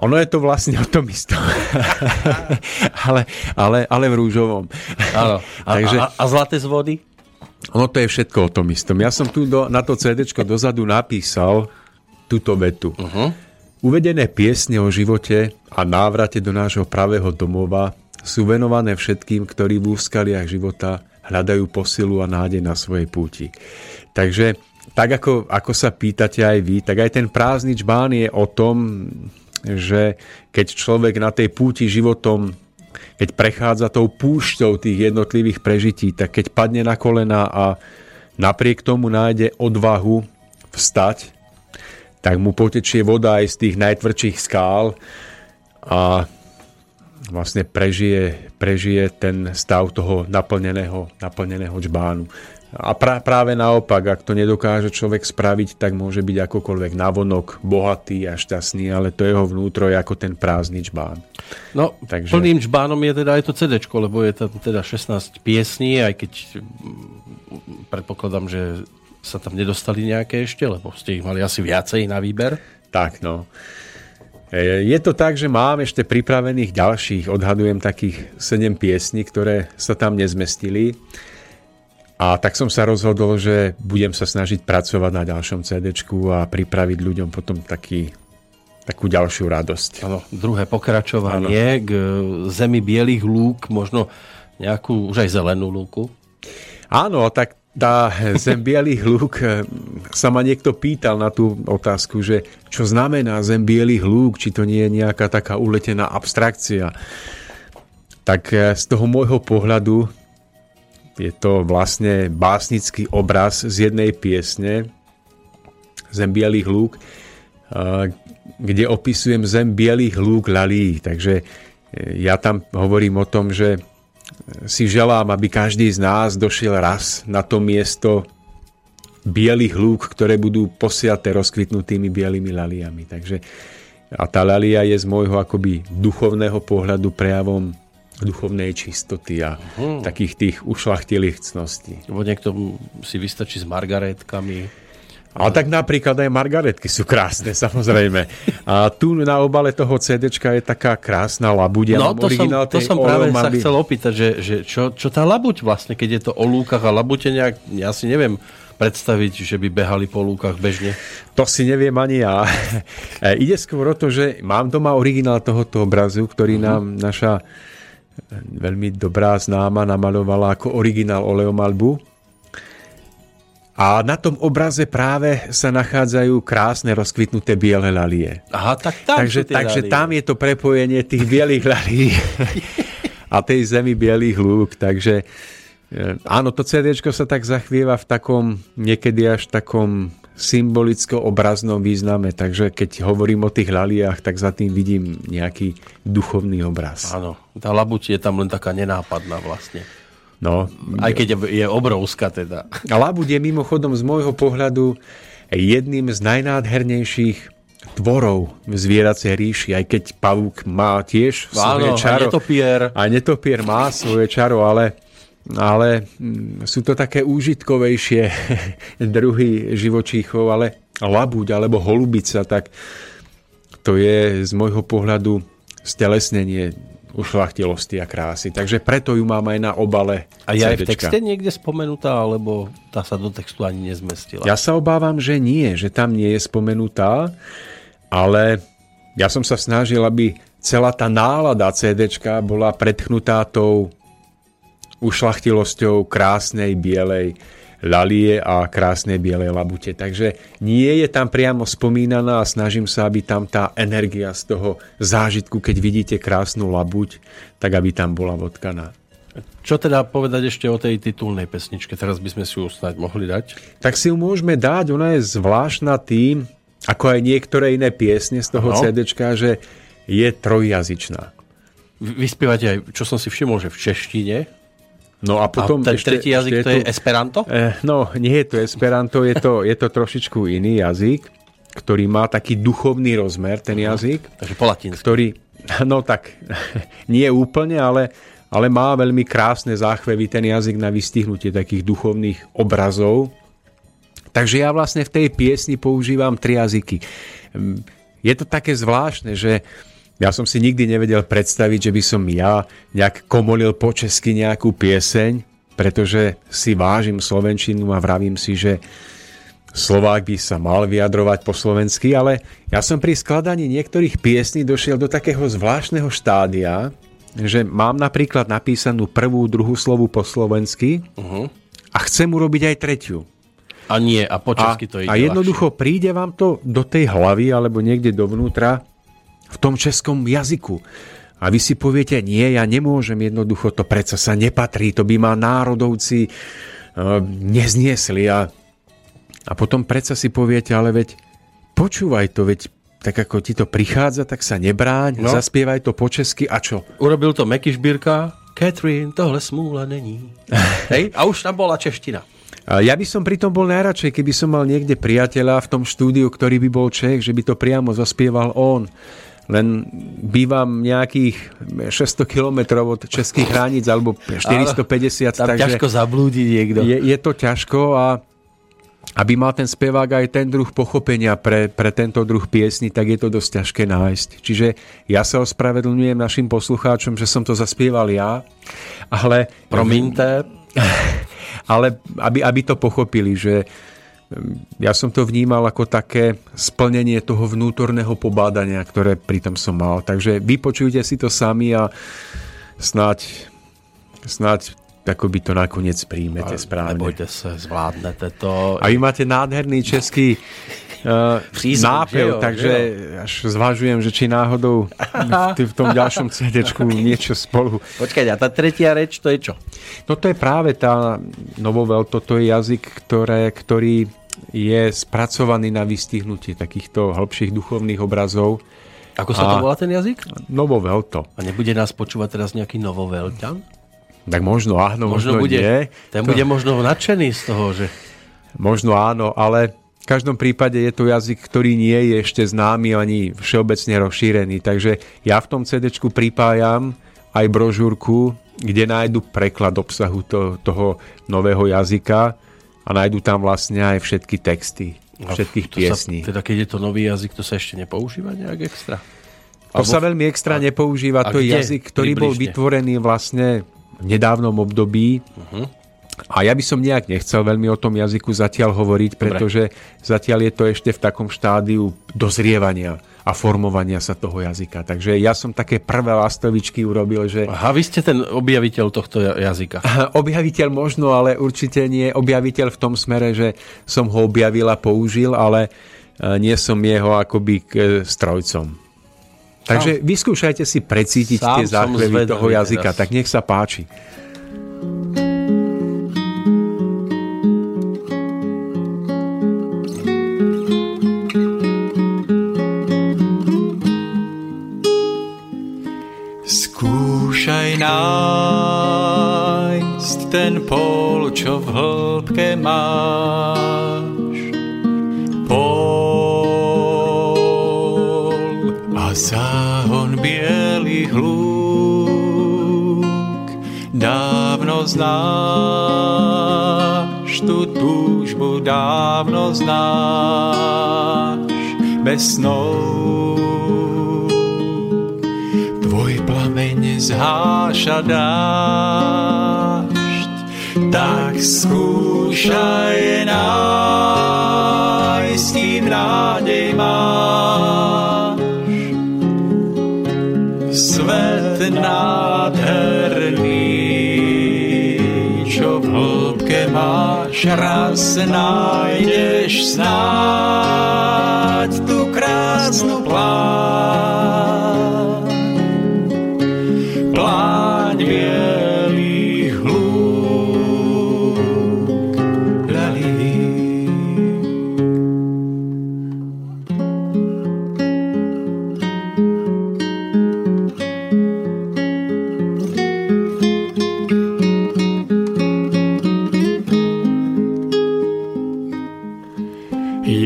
Ono je to vlastne o tom istom. ale, ale, ale v rúžovom. Áno. A, Takže... a, a zlaté z vody? Ono to je všetko o tom istom. Ja som tu do, na to CD dozadu napísal túto vetu. Uh-huh. Uvedené piesne o živote a návrate do nášho pravého domova sú venované všetkým, ktorí v úskaliach života hľadajú posilu a nádej na svojej púti. Takže tak ako, ako sa pýtate aj vy, tak aj ten prázdny čbán je o tom, že keď človek na tej púti životom keď prechádza tou púšťou tých jednotlivých prežití, tak keď padne na kolena a napriek tomu nájde odvahu vstať, tak mu potečie voda aj z tých najtvrdších skál a vlastne prežije, prežije ten stav toho naplneného, naplneného čbánu. A pra, práve naopak, ak to nedokáže človek spraviť, tak môže byť akokoľvek navonok bohatý a šťastný, ale to jeho vnútro je ako ten prázdny čbán. No, Takže... plným čbánom je teda aj to CD, lebo je tam teda 16 piesní, aj keď mm, predpokladám, že sa tam nedostali nejaké ešte, lebo ste ich mali asi viacej na výber. Tak, no. E, je to tak, že mám ešte pripravených ďalších, odhadujem takých 7 piesní, ktoré sa tam nezmestili. A tak som sa rozhodol, že budem sa snažiť pracovať na ďalšom CD a pripraviť ľuďom potom taký, takú ďalšiu radosť. Ano, druhé pokračovanie ano. k Zemi bielých lúk, možno nejakú už aj zelenú lúku. Áno, tak tá Zem bielých lúk, eh, sa ma niekto pýtal na tú otázku, že čo znamená Zem bielých lúk, či to nie je nejaká taká uletená abstrakcia. Tak eh, z toho môjho pohľadu je to vlastne básnický obraz z jednej piesne Zem bielých lúk, kde opisujem zem bielých lúk lalí. Takže ja tam hovorím o tom, že si želám, aby každý z nás došiel raz na to miesto bielých lúk, ktoré budú posiaté rozkvitnutými bielými laliami. Takže a tá lalia je z môjho akoby duchovného pohľadu prejavom duchovnej čistoty a hmm. takých tých ušlachtilých cností. Lebo niekto si vystačí s margaretkami. Ale tak napríklad aj margaretky sú krásne, samozrejme. A tu na obale toho CD je taká krásna labuť. Ja no, to som, to som práve sa chcel opýtať, že, že čo, čo tá labuť vlastne, keď je to o lúkach a labute nejak, ja si neviem predstaviť, že by behali po lúkach bežne. To si neviem ani ja. E, ide skôr o to, že mám doma originál tohoto obrazu, ktorý uh-huh. nám naša veľmi dobrá známa namalovala ako originál oleomalbu. A na tom obraze práve sa nachádzajú krásne rozkvitnuté biele lalie. Aha, tak tam takže, takže tam je to prepojenie tých bielých lalí a tej zemi bielých lúk. Takže e, áno, to CD sa tak zachvieva v takom, niekedy až takom symbolicko-obraznom význame, takže keď hovorím o tých laliach, tak za tým vidím nejaký duchovný obraz. Áno, tá labuť je tam len taká nenápadná vlastne. No, Aj keď je obrovská teda. A labuť je mimochodom z môjho pohľadu jedným z najnádhernejších tvorov v zvieracej ríši, aj keď pavúk má tiež svoje Áno, čaro. A netopier. A netopier má svoje čaro, ale ale mm, sú to také úžitkovejšie druhy živočíchov, ale labuť alebo holubica, tak to je z môjho pohľadu stelesnenie ušlachtilosti a krásy. Takže preto ju mám aj na obale A je aj v texte niekde spomenutá, alebo tá sa do textu ani nezmestila? Ja sa obávam, že nie, že tam nie je spomenutá, ale ja som sa snažil, aby celá tá nálada CDčka bola predchnutá tou ušlachtilosťou krásnej bielej lalie a krásnej bielej labute. Takže nie je tam priamo spomínaná a snažím sa, aby tam tá energia z toho zážitku, keď vidíte krásnu labuť, tak aby tam bola vodkaná. Čo teda povedať ešte o tej titulnej pesničke? Teraz by sme si ju snáď mohli dať. Tak si ju môžeme dať, ona je zvláštna tým, ako aj niektoré iné piesne z toho. CDčka, že je trojjazyčná. Vy spievate aj, čo som si všimol, že v češtine. No a potom a ten ešte, tretí jazyk ešte to je tu- Esperanto? Eh, No, nie je to Esperanto, je to, je to trošičku iný jazyk, ktorý má taký duchovný rozmer, ten jazyk, Takže po latinsky. ktorý, no tak, nie úplne, ale, ale má veľmi krásne záchvevy ten jazyk na vystihnutie takých duchovných obrazov. Takže ja vlastne v tej piesni používam tri jazyky. Mm, Je to také zvláštne, že ja som si nikdy nevedel predstaviť, že by som ja nejak komolil po česky nejakú pieseň, pretože si vážim slovenčinu a vravím si, že Slovák by sa mal vyjadrovať po slovensky, ale ja som pri skladaní niektorých piesní došiel do takého zvláštneho štádia, že mám napríklad napísanú prvú, druhú slovu po slovensky Uh-huh. a chcem urobiť aj tretiu. A nie, a po A, česky to ide a jednoducho príde vám to do tej hlavy alebo niekde dovnútra v tom českom jazyku. A vy si poviete, nie, ja nemôžem jednoducho, to predsa sa nepatrí, to by ma národovci uh, nezniesli. A, a potom predsa si poviete, ale veď počúvaj to, veď tak ako ti to prichádza, tak sa nebráň, No. zaspievaj to po česky a čo? Urobil to Meky Šbírka, Catherine, tohle smůla není. Hej? A už tam bola čeština. Ja by som pritom bol najradšej, keby som mal niekde priateľa v tom štúdiu, ktorý by bol Čech, že by to priamo zaspieval on. Len bývam nejakých 600 kilometrov od českých hraníc, alebo 450, Tam takže ťažko zablúdi niekto. je, je to ťažko a aby mal ten spevák aj ten druh pochopenia pre, pre tento druh piesni, tak je to dosť ťažké nájsť. Čiže ja sa ospravedlňujem našim poslucháčom, že som to zaspieval ja, ale Promiňte, ale aby, aby to pochopili, že ja som to vnímal ako také splnenie toho vnútorného pobádania, ktoré pritom som mal. Takže vypočujte si to sami a snáď, snáď akoby to nakoniec príjmete správne. nebojte sa, zvládnete to. A vy máte nádherný český uh, nápev, jo, takže až zvažujem, že či náhodou v, v tom ďalšom CD-čku niečo spolu Počkaj, a tá tretia reč, to je čo? No to je práve tá novovel, toto je jazyk, ktoré, ktorý je spracovaný na vystihnutie takýchto hĺbších duchovných obrazov. Ako sa to A- volá ten jazyk? Novovel to. A nebude nás počúvať teraz nejaký novovelťan? Tak možno áno, možno, bude, nie. ten To- bude možno nadšený z toho, že Možno áno, ale v každom prípade je to jazyk, ktorý nie je ešte známy ani všeobecne rozšírený. Takže ja v tom CD pripájam aj brožúrku, kde nájdu preklad obsahu to, toho nového jazyka a nájdu tam vlastne aj všetky texty, všetkých to piesní. Sa, teda keď je to nový jazyk, to sa ešte nepoužíva nejak extra? To sa veľmi extra nepoužíva. a To je jazyk, ktorý bol Približne. vytvorený vlastne v nedávnom období. Mhm. A ja by som nejak nechcel veľmi o tom jazyku zatiaľ hovoriť, pretože zatiaľ je to ešte v takom štádiu dozrievania a formovania sa toho jazyka. Takže ja som také prvé lastovičky urobil, že Aha, vy ste ten objaviteľ tohto ja- jazyka. objaviteľ možno, ale určite nie objaviteľ v tom smere, že som ho objavil a použil, ale e, nie som jeho akoby k e, strojcom. Takže vyskúšajte si precítiť Sám tie záchvevy zvedavý toho jazyka, teraz. tak nech sa páči. Skúšaj nájsť ten pol, čo v hĺbke máš. Pol a záhon bielých lúk. Dávno znáš tú túžbu, dávno znáš bez snov. Tvoj plameň zháša dášť, tak skúšaj nájsť, kým nádej máš. Svet nádherný, čo v hĺbke máš, raz nájdeš snáď tú krásnu pláň.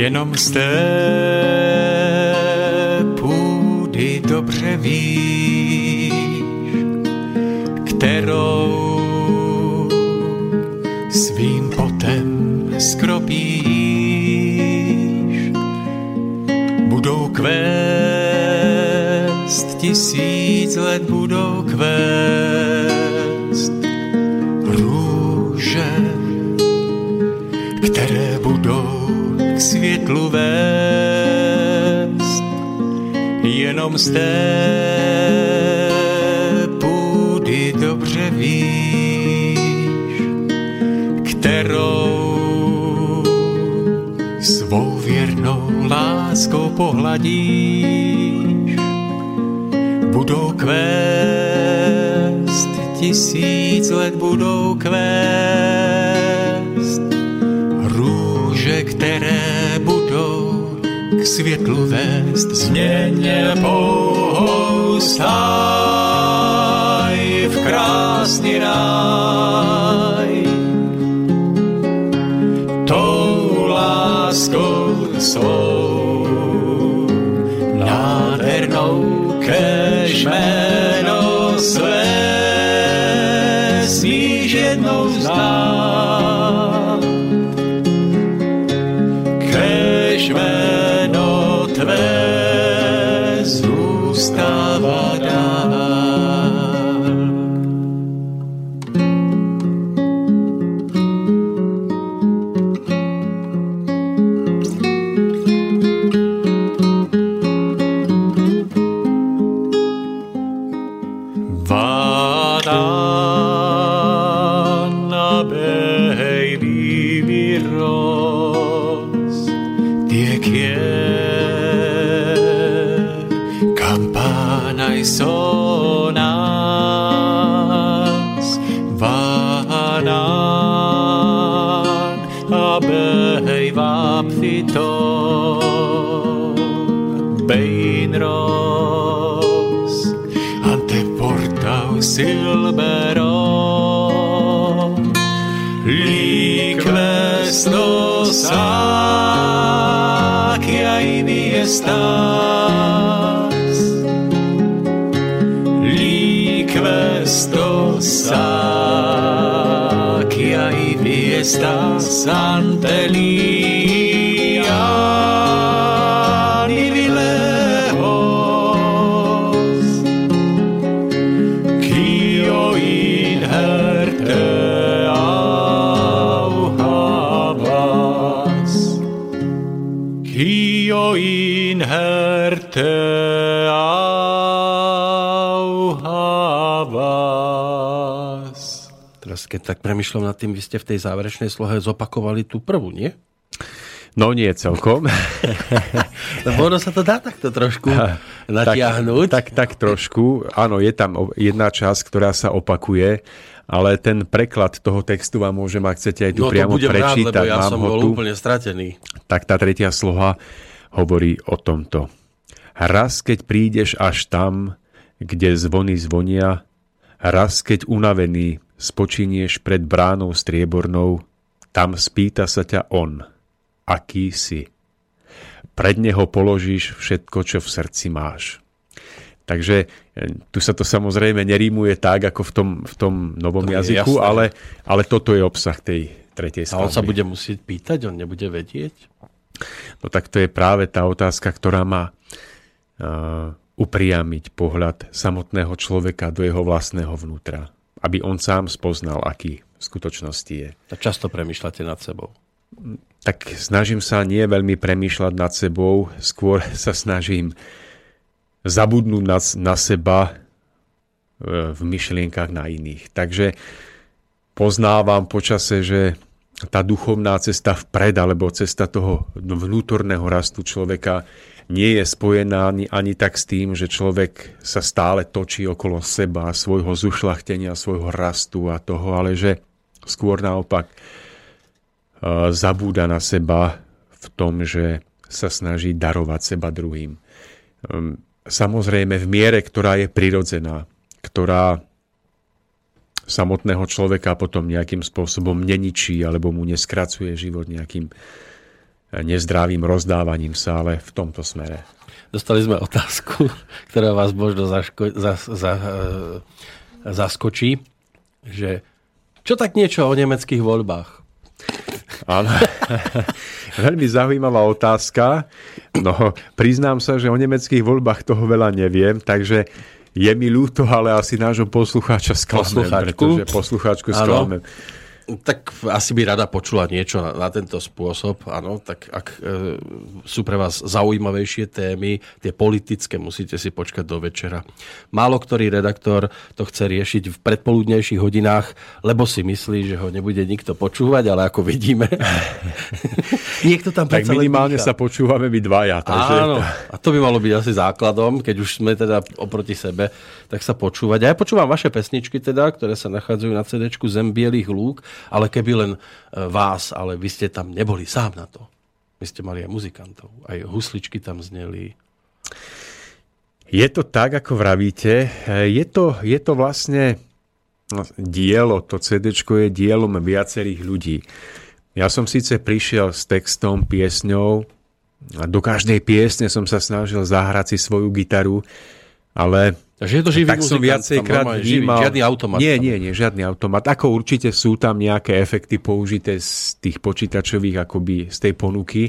Jenom z té půdy dobře víš, kterou svým potem skropíš. Budou kvést, tisíc let budou kvést světlu vést. Jenom z té půdy dobře víš, kterou svou věrnou láskou pohladíš. Budou kvést, tisíc let budou kvést světlu vést. Změně pouhou stáj v krásný ráj. Tou láskou svou nádhernou kež Sakia y fiestas ante el keď tak premyšľam nad tým, vy ste v tej záverečnej slohe zopakovali tú prvú, nie? No nie celkom. Lebo ono sa to dá takto trošku natiahnuť. Tak, tak, tak trošku. Áno, je tam jedna časť, ktorá sa opakuje, ale ten preklad toho textu vám môžem, ak chcete aj tu no priamo budem rád, prečítať. lebo ja Mám som ho bol tu. úplne stratený. tak tá tretia sloha hovorí o tomto. Raz, keď prídeš až tam, kde zvony zvonia, raz, keď unavený spočinieš pred bránou striebornou, tam spýta sa ťa on, aký si. Pred neho položíš všetko, čo v srdci máš. Takže e, tu sa to samozrejme nerímuje tak, ako v tom, v tom novom To jazyku, jasné. ale, ale toto je obsah tej tretej A on sa skladby. bude musieť pýtať, on nebude vedieť? No tak to je práve tá otázka, ktorá ma uh, upriamiť pohľad samotného človeka do jeho vlastného vnútra, aby on sám spoznal, aký v skutočnosti je. A často premýšľate nad sebou. Tak snažím sa nie veľmi premýšľať nad sebou, skôr sa snažím zabudnúť na, na seba e, v myšlienkach na iných. Takže poznávam počase, že tá duchovná cesta vpred, alebo cesta toho vnútorného rastu človeka nie je spojená ani, ani tak s tým, že človek sa stále točí okolo seba, svojho zušlachtenia, svojho rastu a toho, ale že skôr naopak uh, zabúda na seba v tom, že sa snaží darovať seba druhým. Um, samozrejme v miere, ktorá je prirodzená, ktorá samotného človeka potom nejakým spôsobom neničí alebo mu neskracuje život nejakým nezdravým rozdávaním sa, ale v tomto smere. Dostali sme otázku, ktorá vás možno zaško- za, za, e, zaskočí, že čo tak niečo o nemeckých voľbách? Áno, veľmi zaujímavá otázka. No, priznám sa, že o nemeckých voľbách toho veľa neviem, takže je mi ľúto, ale asi nášho poslucháča sklamem. Poslucháčku? Pretože poslucháčku sklamem. Ano. Tak asi by rada počula niečo na, na tento spôsob, áno, tak ak e, sú pre vás zaujímavejšie témy, tie politické, musíte si počkať do večera. Málo ktorý redaktor to chce riešiť v predpoludnejších hodinách, lebo si myslí, že ho nebude nikto počúvať, ale ako vidíme, niekto tam Tak minimálne sa počúvame my dvaja. Takže... Áno, a to by malo byť asi základom, keď už sme teda oproti sebe, tak sa počúvať. A ja počúvam vaše pesničky teda, ktoré sa nachádzajú na CD Zem bielých lúk ale keby len e, vás, ale vy ste tam neboli sám na to. Vy ste mali aj muzikantov, aj husličky tam zneli. Je to tak, ako vravíte. E, je to, je to vlastne no, dielo, to CD je dielom viacerých ľudí. Ja som síce prišiel s textom, piesňou a do každej piesne som sa snažil zahrať si svoju gitaru, ale Takže je to živý tak som viacejkrát vnímal... Žiadny automat. Nie, nie, nie, žiadny automat. Ako určite sú tam nejaké efekty použité z tých počítačových akoby z tej ponuky,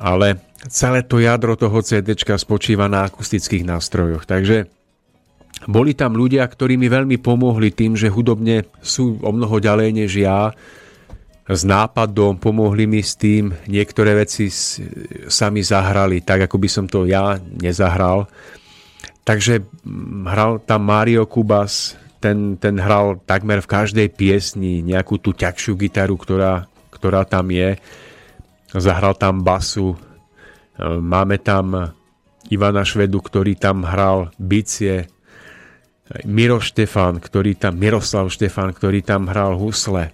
ale celé to jadro toho CD spočíva na akustických nástrojoch. Takže boli tam ľudia, ktorí mi veľmi pomohli tým, že hudobne sú o mnoho ďalej než ja, s nápadom, pomohli mi s tým, niektoré veci sami zahrali tak, ako by som to ja nezahral. Takže hral tam Mario Kubas, ten, ten hral takmer v každej piesni nejakú tú ťažšiu gitaru, ktorá, ktorá tam je. Zahral tam basu. E, máme tam Ivana Švedu, ktorý tam hral bicie. Miro Štefan, ktorý tam, Miroslav Štefan, ktorý tam hral husle. E,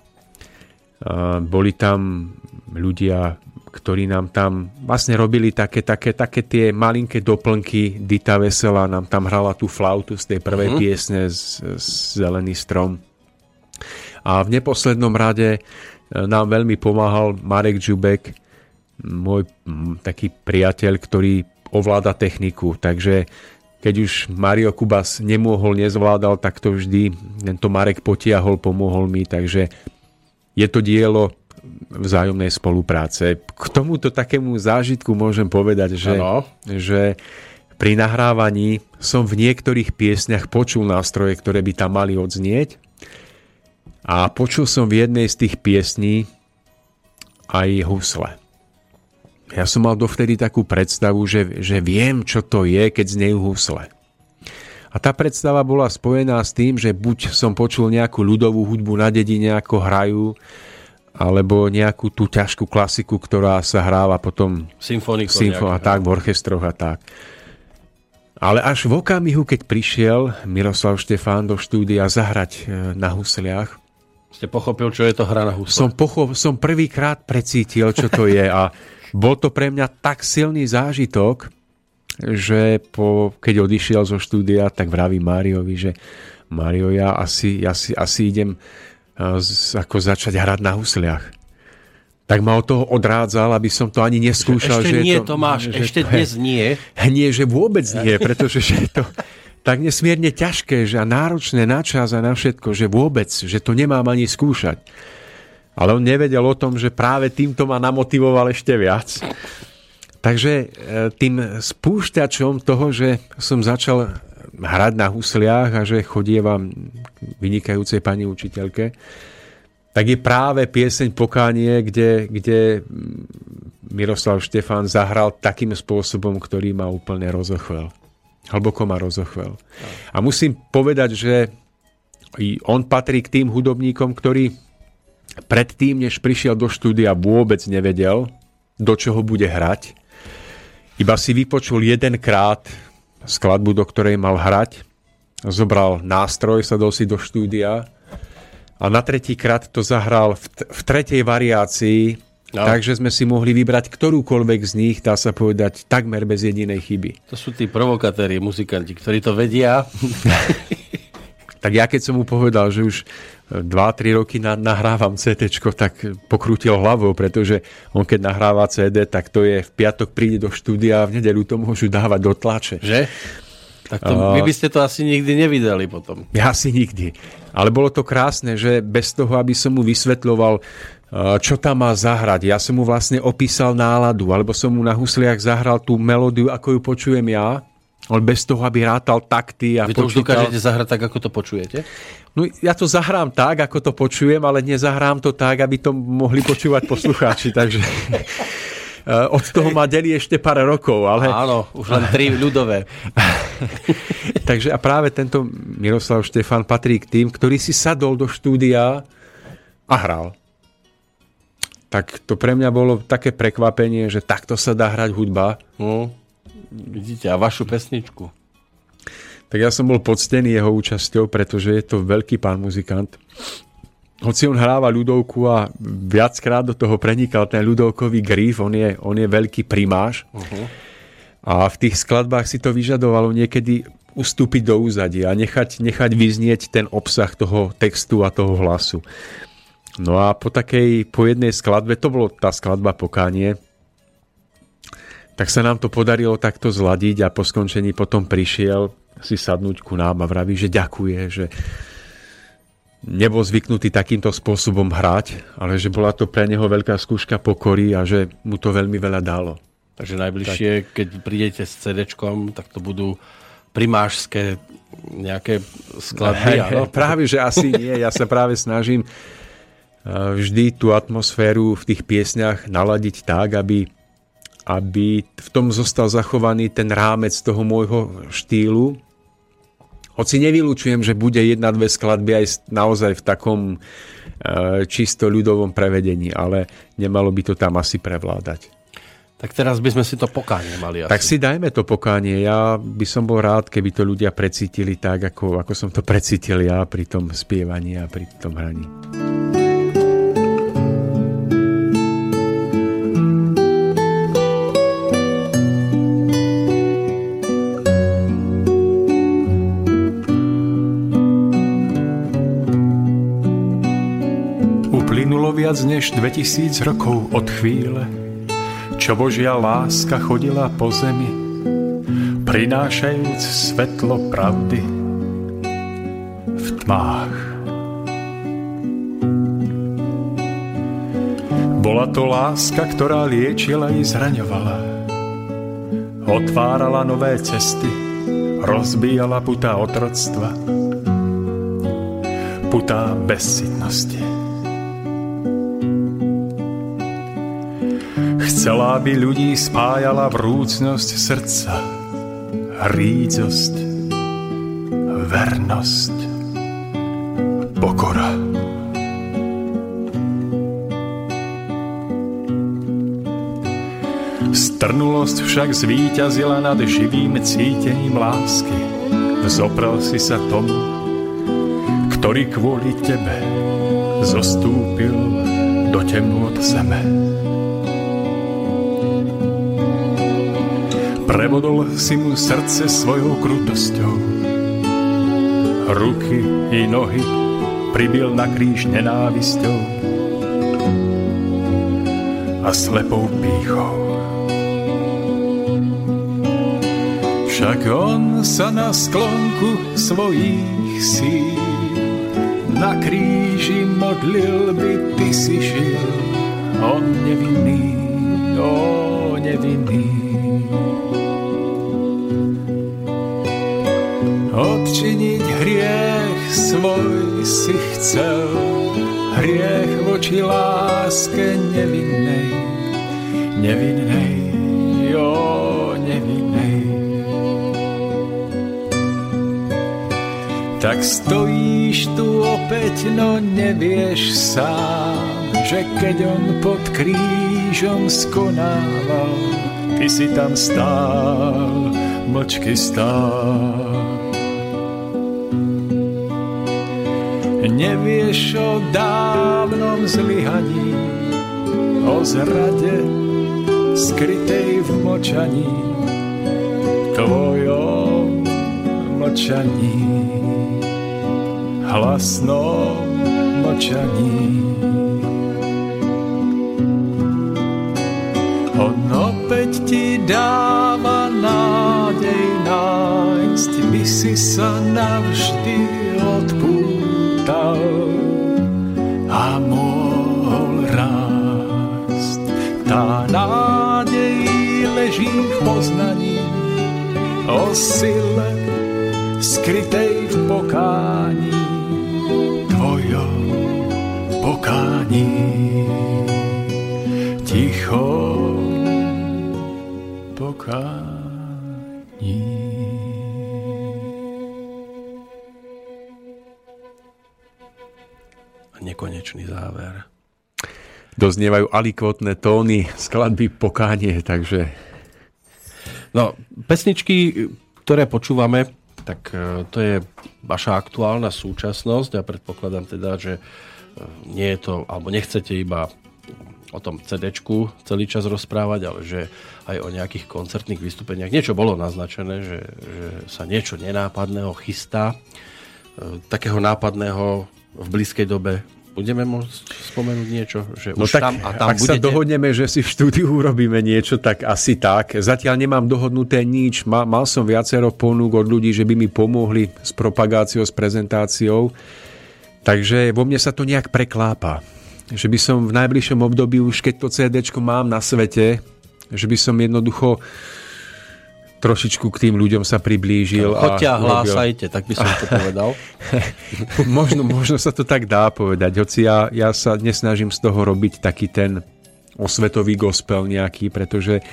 boli tam ľudia ktorí nám tam vlastne robili také, také, také tie malinké doplnky. Dita Vesela nám tam hrala tú flautu z tej prvej mm-hmm. piesne z, z Zelený strom. A v neposlednom rade e, nám veľmi pomáhal Marek Žubek, môj taký priateľ, ktorý ovláda techniku. Takže keď už Mario Kubas nemohol, nezvládal, tak to vždy tento Marek potiahol, pomohol mi. Takže je to dielo vzájomnej spolupráce. K tomuto takému zážitku môžem povedať, že, že pri nahrávaní som v niektorých piesňach počul nástroje, ktoré by tam mali odznieť a počul som v jednej z tých piesní aj husle. Ja som mal dovtedy takú predstavu, že, že viem, čo to je, keď znejú husle. A tá predstava bola spojená s tým, že buď som počul nejakú ľudovú hudbu na dedine, ako hrajú, alebo nejakú tú ťažkú klasiku, ktorá sa hráva potom Symfoniku symfo- a tak, v orchestroch a tak. Ale až v okamihu, keď prišiel Miroslav Štefán do štúdia zahrať e, na husliach, ste pochopil, čo je to hra na husle? Som, pocho- som prvýkrát precítil, čo to je a bol to pre mňa tak silný zážitok, že po, keď odišiel zo štúdia, tak vraví Máriovi, že Mario, ja asi, ja si, asi idem ako začať hrať na husliach. Tak ma od toho odrádzal, aby som to ani neskúšal. Že ešte že nie, to, Tomáš, že ešte to, dnes nie. Nie, že vôbec nie, pretože že je to tak nesmierne ťažké že a náročné na čas a na všetko, že vôbec, že to nemám ani skúšať. Ale on nevedel o tom, že práve týmto ma namotivoval ešte viac. Takže e, tým spúšťačom toho, že som začal hrať na husliach a že chodievam vynikajúcej pani učiteľke, tak je práve pieseň Pokánie, kde, kde Miroslav Štefán zahral takým spôsobom, ktorý ma úplne rozochvel. Hlboko ma rozochvel. A musím povedať, že on patrí k tým hudobníkom, ktorí predtým, než prišiel do štúdia, vôbec nevedel, do čoho bude hrať. Iba si vypočul jedenkrát skladbu, do ktorej mal hrať, zobral nástroj, sadol si do štúdia a na tretíkrát to zahral v, t- v tretej variácii, no. takže sme si mohli vybrať ktorúkoľvek z nich, dá sa povedať, takmer bez jedinej chyby. To sú tí provokatéri, muzikanti, ktorí to vedia. tak ja keď som mu povedal, že už 2-3 roky na, nahrávam CT, tak pokrútil hlavou, pretože on keď nahráva CD, tak to je v piatok príde do štúdia a v nedelu to môžu dávať do tlače. Že? Tak to, vy by ste to asi nikdy nevydali potom. Ja si nikdy. Ale bolo to krásne, že bez toho, aby som mu vysvetľoval, čo tam má zahrať. Ja som mu vlastne opísal náladu, alebo som mu na husliach zahral tú melódiu, ako ju počujem ja ale bez toho, aby rátal takty a Vy to počítal... už dokážete zahrať tak, ako to počujete? No ja to zahrám tak, ako to počujem, ale nezahrám to tak, aby to mohli počúvať poslucháči, takže od toho ma delí ešte pár rokov. Ale... Áno, už len tri ľudové. takže a práve tento Miroslav Štefan patrí k tým, ktorý si sadol do štúdia a hral. Tak to pre mňa bolo také prekvapenie, že takto sa dá hrať hudba. No. Vidíte, a vašu pesničku? Tak ja som bol poctený jeho účasťou, pretože je to veľký pán muzikant. Hoci on hráva ľudovku a viackrát do toho prenikal ten ľudovkový gríf, on je, on je veľký primáš. Uh-huh. A v tých skladbách si to vyžadovalo niekedy ustúpiť do úzadia a nechať, nechať vyznieť ten obsah toho textu a toho hlasu. No a po takej, po jednej skladbe, to bolo tá skladba Pokánie, tak sa nám to podarilo takto zladiť a po skončení potom prišiel si sadnúť ku nám a vraví, že ďakuje, že nebol zvyknutý takýmto spôsobom hrať, ale že bola to pre neho veľká skúška pokory a že mu to veľmi veľa dalo. Takže najbližšie, tak. keď prídete s cd tak to budú primášské nejaké skladby. Hey, hey, práve, že asi nie. Ja sa práve snažím eh, vždy tú atmosféru v tých piesňach naladiť tak, aby aby v tom zostal zachovaný ten rámec toho môjho štýlu. Hoci nevylúčujem, že bude jedna, dve skladby aj naozaj v takom e, čisto ľudovom prevedení, ale nemalo by to tam asi prevládať. Tak teraz by sme si to pokánie mali asi. Tak si dajme to pokánie. Ja by som bol rád, keby to ľudia precítili tak, ako, ako som to precítil ja pri tom spievaní a pri tom hraní. Viac než 2000 rokov od chvíle, čo Božia láska chodila po zemi, prinášajúc svetlo pravdy v tmách. Bola to láska, ktorá liečila i zraňovala. Otvárala nové cesty, rozbíjala putá otroctva, putá bezsitnosti. Chcela, aby ľudí spájala vrúcnosť srdca, rídzosť, vernosť, pokora. Strnulosť však zvíťazila nad živým cítením lásky. Vzoprel si sa tomu, ktorý kvôli tebe zostúpil do temnôt zeme. Prebodol si mu srdce svojou krutosťou. Ruky i nohy pribil na kríž nenávisťou a slepou pýchou. Však on sa na sklonku svojich síl na kríži modlil by ty si žil, on nevinný, on nevinný. Odčiniť hriech svoj si chcel, hriech voči láske nevinnej, nevinnej, jo, nevinnej. Tak stojíš tu opäť, no nevieš sám, že keď on pod krížom skonával, ty si tam stál, mlčky stál. Nevieš o dávnom zlyhaní, o zrade skrytej v močaní, tvojom mlčaní, hlasnom mlčaní. On opäť ti dáva nádej nájsť, by si sa navždy odpútal a mohol rásť. Tá nádej leží v poznaní o sile skrytej v pokání, Nekonečný záver. Doznievajú alikvotné tóny skladby Pokánie, takže No, pesničky, ktoré počúvame, tak e, to je vaša aktuálna súčasnosť a predpokladám teda, že e, nie je to, alebo nechcete iba o tom cd celý čas rozprávať, ale že aj o nejakých koncertných vystúpeniach. Niečo bolo naznačené, že, že sa niečo nenápadného chystá. E, takého nápadného v blízkej dobe budeme môcť spomenúť niečo? Že No už tak, tam a tam ak sa budete? dohodneme, že si v štúdiu urobíme niečo, tak asi tak. Zatiaľ nemám dohodnuté nič. Ma, mal som viacero ponúk od ľudí, že by mi pomohli s propagáciou, s prezentáciou. Takže vo mne sa to nejak preklápa. Že by som v najbližšom období, už keď to CD mám na svete, že by som jednoducho trošičku k tým ľuďom sa priblížil. Choďte a hlásajte, tak by som to povedal. možno, možno sa to tak dá povedať, hoci ja, ja sa nesnažím z toho robiť taký ten osvetový gospel nejaký, pretože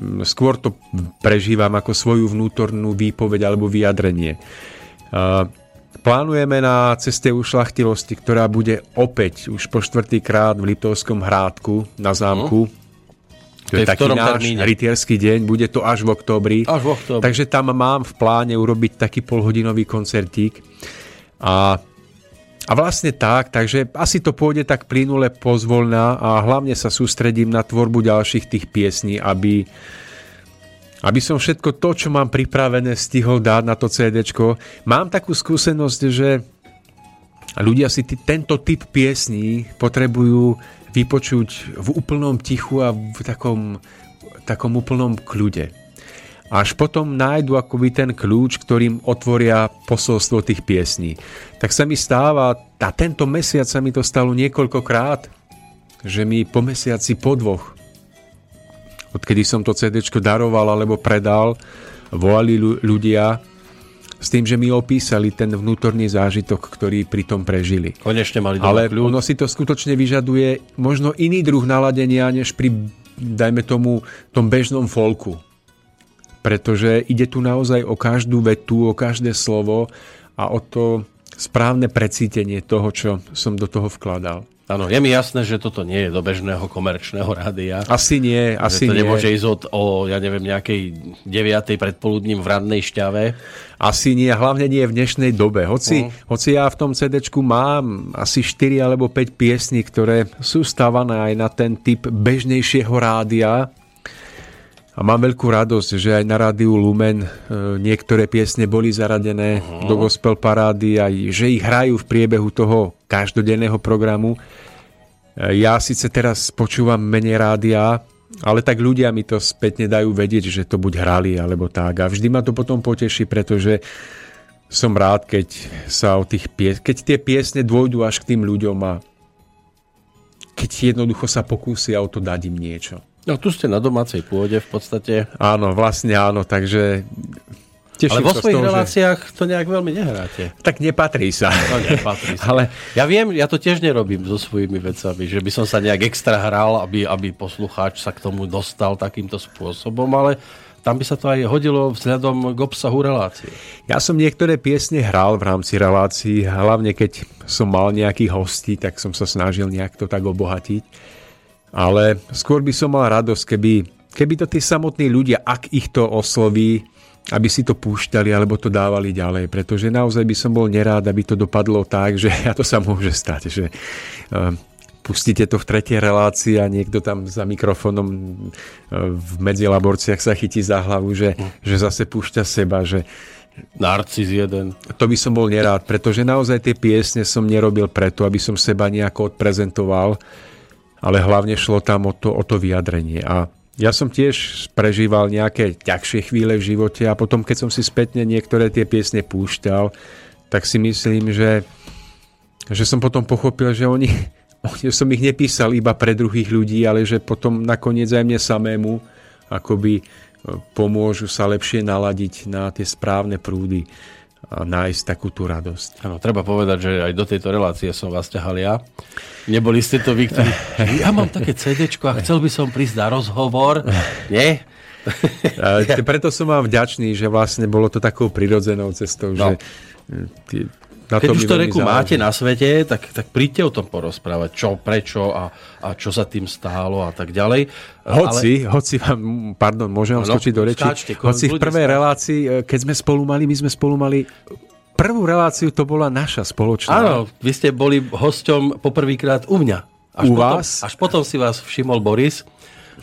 mm, skôr to prežívam ako svoju vnútornú výpoveď alebo vyjadrenie. Plánujeme na ceste ušlachtilosti, ktorá bude opäť už po štvrtýkrát v Liptovskom hrádku na zámku. To To je je taký náš termíne? rytierský deň, bude to až v októbri. Až v októbri. Takže tam mám v pláne urobiť taký polhodinový koncertík. A, a vlastne tak, takže asi to pôjde tak plynule pozvolná a hlavne sa sústredím na tvorbu ďalších tých piesní, aby, aby som všetko to, čo mám pripravené, stihol dať na to CDčko. Mám takú skúsenosť, že ľudia si t- tento typ piesní potrebujú vypočuť v úplnom tichu a v takom, takom úplnom kľude. Až potom nájdu akoby ten kľúč, ktorým otvoria posolstvo tých piesní. Tak sa mi stáva, a tento mesiac sa mi to stalo niekoľkokrát, že mi po mesiaci, po dvoch, odkedy som to CD daroval alebo predal, volali ľu- ľudia s tým, že mi opísali ten vnútorný zážitok, ktorý pri tom prežili. Konečne mali Ale kľud. ono si to skutočne vyžaduje možno iný druh naladenia, než pri, dajme tomu, tom bežnom folku. Pretože ide tu naozaj o každú vetu, o každé slovo a o to správne precítenie toho, čo som do toho vkladal. Áno, je mi jasné, že toto nie je do bežného komerčného rádia. Asi nie, asi to nie. nemôže ísť od, o, ja neviem, nejakej 9. predpoludním v radnej šťave. Asi nie, hlavne nie v dnešnej dobe. Hoci, Mhm. hoci ja v tom CD mám asi 4 alebo 5 piesní, ktoré sú stávané aj na ten typ bežnejšieho rádia. A mám veľkú radosť, že aj na rádiu Lumen e, niektoré piesne boli zaradené Mhm. do gospel parády a že ich hrajú v priebehu toho každodenného programu. E, Ja síce teraz počúvam menej rádia, ale tak ľudia mi to spätne dajú vedieť, že to buď hrali alebo tak. A vždy ma to potom poteší, pretože som rád, keď sa o tých pies- keď tie piesne dôjdu až k tým ľuďom a keď jednoducho sa pokúsia o to dať im niečo. No tu ste na domácej pôde v podstate. Áno, vlastne áno, takže Teším Ale vo svojich toho, reláciách že... to nejak veľmi nehráte. Tak nepatrí sa. No, nepatrí sa. Ale... Ja viem, ja to tiež nerobím so svojimi vecami, že by som sa nejak extra hral, aby, aby poslucháč sa k tomu dostal takýmto spôsobom, ale tam by sa to aj hodilo vzhľadom k obsahu relácie. Ja som niektoré piesne hral v rámci relácií, hlavne keď som mal nejakých hostí, tak som sa snažil nejak to tak obohatiť. Ale skôr by som mal radosť, keby, keby to tí samotní ľudia, ak ich to osloví, aby si to púšťali alebo to dávali ďalej, pretože naozaj by som bol nerád, aby to dopadlo tak, že a to sa môže stať, že uh, pustíte to v tretej relácii a niekto tam za mikrofónom uh, v medzilaborciách sa chytí za hlavu, že, hm. že zase púšťa seba, že Narcis jeden. To by som bol nerád, pretože naozaj tie piesne som nerobil preto, aby som seba nejako odprezentoval, ale hlavne šlo tam o to, o to vyjadrenie. A ja som tiež prežíval nejaké ťažšie chvíle v živote a potom, keď som si spätne niektoré tie piesne púšťal, tak si myslím, že, že som potom pochopil, že oni, že som ich nepísal iba pre druhých ľudí, ale že potom nakoniec aj mne samému akoby e, pomôžu sa lepšie naladiť na tie správne prúdy nájsť takú tú radosť. Áno, treba povedať, že aj do tejto relácie som vás ťahal ja. Neboli ste to vy, ktorí... Ja mám také CD a chcel by som prísť na rozhovor. Nie? Preto som vám vďačný, že vlastne bolo to takou prirodzenou cestou, no. že na Keď už to reku záleží. máte na svete, tak, tak príďte o tom porozprávať, čo, prečo a, a čo sa tým stálo a tak ďalej. Hoci, Ale... hoci vám, pardon, môžem vám no, skočiť do reči, skáčte, hoci v prvej skáčte. relácii, e, keď sme spolu mali, my sme spolu mali prvú reláciu, to bola naša spoločná. Áno, vy ste boli hosťom poprvýkrát u mňa. Až u potom, vás? Až potom si vás všimol Boris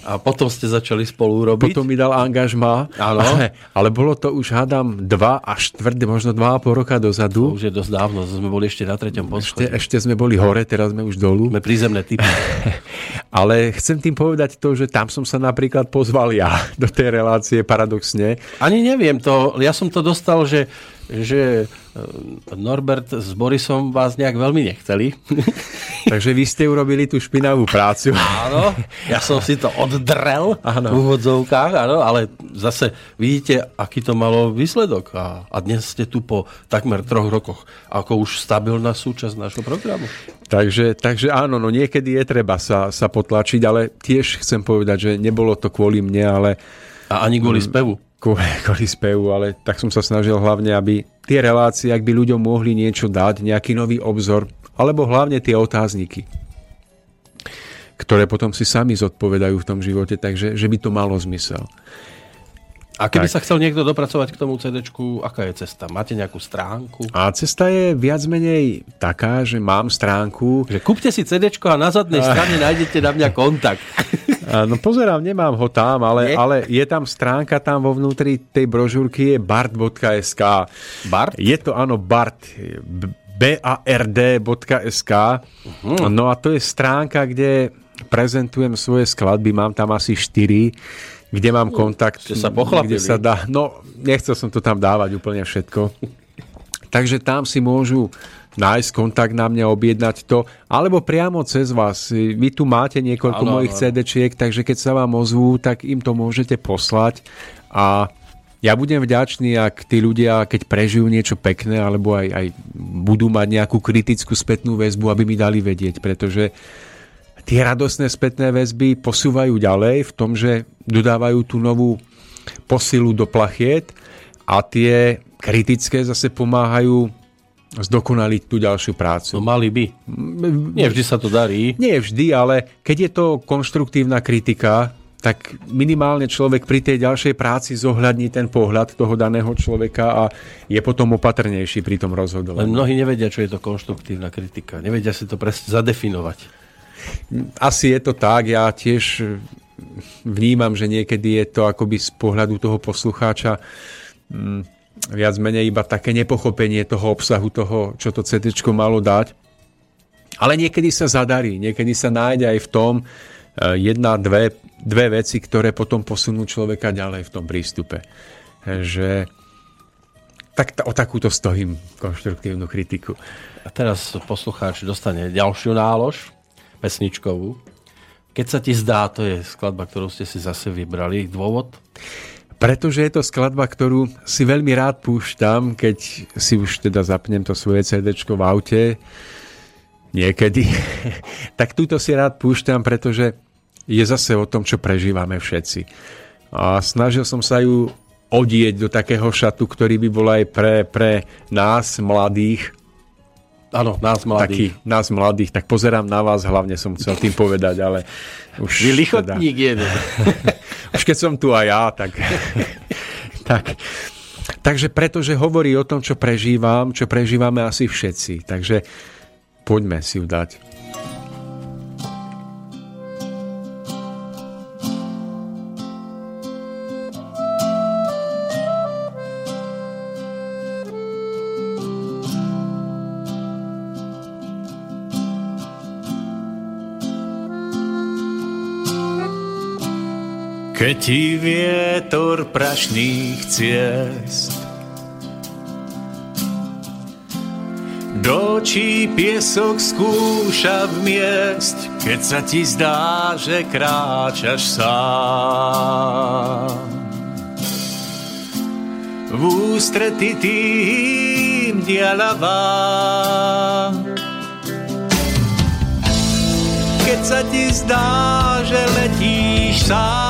a potom ste začali spolu robiť. Potom mi dal angažma. Áno. Ale, ale bolo to už, hádam, dva až štvrť, možno dva a pol roka dozadu. To už je dosť dávno, sme boli ešte na treťom poschodí. Ešte, ešte sme boli hore, teraz sme už dolu. Sme prízemné typy. ale chcem tým povedať to, že tam som sa napríklad pozval ja do tej relácie, paradoxne. Ani neviem to, ja som to dostal, že že e, Norbert s Borisom vás nejak veľmi nechceli. Takže vy ste urobili tú špinavú prácu. Áno, ja som si to oddrel áno. v úvodzovkách, áno, ale zase vidíte, aký to malo výsledok. A, a dnes ste tu po takmer troch rokoch ako už stabilná súčasť nášho programu. Takže, takže áno, no niekedy je treba sa, sa potlačiť, ale tiež chcem povedať, že nebolo to kvôli mne, ale... A ani kvôli mm, spevu kvôli spevu, ale tak som sa snažil hlavne, aby tie relácie, ak by ľuďom mohli niečo dať, nejaký nový obzor, alebo hlavne tie otázniky, ktoré potom si sami zodpovedajú v tom živote, takže že by to malo zmysel. A keby tak. sa chcel niekto dopracovať k tomu CD, aká je cesta? Máte nejakú stránku? A cesta je viac menej taká, že mám stránku. Že kúpte si CD a na zadnej strane nájdete na mňa kontakt. No pozerám, nemám ho tam, ale, ale je tam stránka, tam vo vnútri tej brožúrky je bart.sk. Bart? Je to, áno, Bart. bard.sk. Uh-huh. No a to je stránka, kde prezentujem svoje skladby, mám tam asi 4, kde mám kontakt. Ste sa Kde sa dá, no, nechcel som to tam dávať úplne všetko. Takže tam si môžu nájsť kontakt na mňa, objednať to, alebo priamo cez vás. Vy tu máte niekoľko ano, mojich CD-čiek, takže keď sa vám ozvú, tak im to môžete poslať a ja budem vďačný, ak tí ľudia, keď prežijú niečo pekné, alebo aj, aj budú mať nejakú kritickú spätnú väzbu, aby mi dali vedieť, pretože tie radostné spätné väzby posúvajú ďalej v tom, že dodávajú tú novú posilu do plachiet a tie kritické zase pomáhajú zdokonaliť tú ďalšiu prácu. No mali by. Nie vždy sa to darí. Nie vždy, ale keď je to konštruktívna kritika, tak minimálne človek pri tej ďalšej práci zohľadní ten pohľad toho daného človeka a je potom opatrnejší pri tom rozhodovaní. Len mnohí nevedia, čo je to konštruktívna kritika. Nevedia si to presne zadefinovať. Asi je to tak. Ja tiež vnímam, že niekedy je to akoby z pohľadu toho poslucháča mm, viac menej iba také nepochopenie toho obsahu, toho, čo to CD malo dať. Ale niekedy sa zadarí, niekedy sa nájde aj v tom jedna, dve, dve veci, ktoré potom posunú človeka ďalej v tom prístupe. Že tak o takúto stojím konštruktívnu kritiku. A teraz poslucháč dostane ďalšiu nálož, pesničkovú. Keď sa ti zdá, to je skladba, ktorú ste si zase vybrali. Dôvod? Pretože je to skladba, ktorú si veľmi rád púšťam, keď si už teda zapnem to svoje CD v aute niekedy. tak túto si rád púšťam, pretože je zase o tom, čo prežívame všetci. A snažil som sa ju odieť do takého šatu, ktorý by bol aj pre, pre nás mladých. Áno, nás mladých. Taký, nás mladých, tak pozerám na vás, hlavne som chcel tým povedať, ale už... Vy lichotník teda... jeden. už keď som tu aj ja, tak... tak. Takže pretože hovorí o tom, čo prežívam, čo prežívame asi všetci. Takže poďme si ju dať. Keď ti vietor prašných ciest do očí piesok skúša vmiesť, keď sa ti zdá, že kráčaš sám. V ústrety tým dialavám. Keď sa ti zdá, že letíš sám,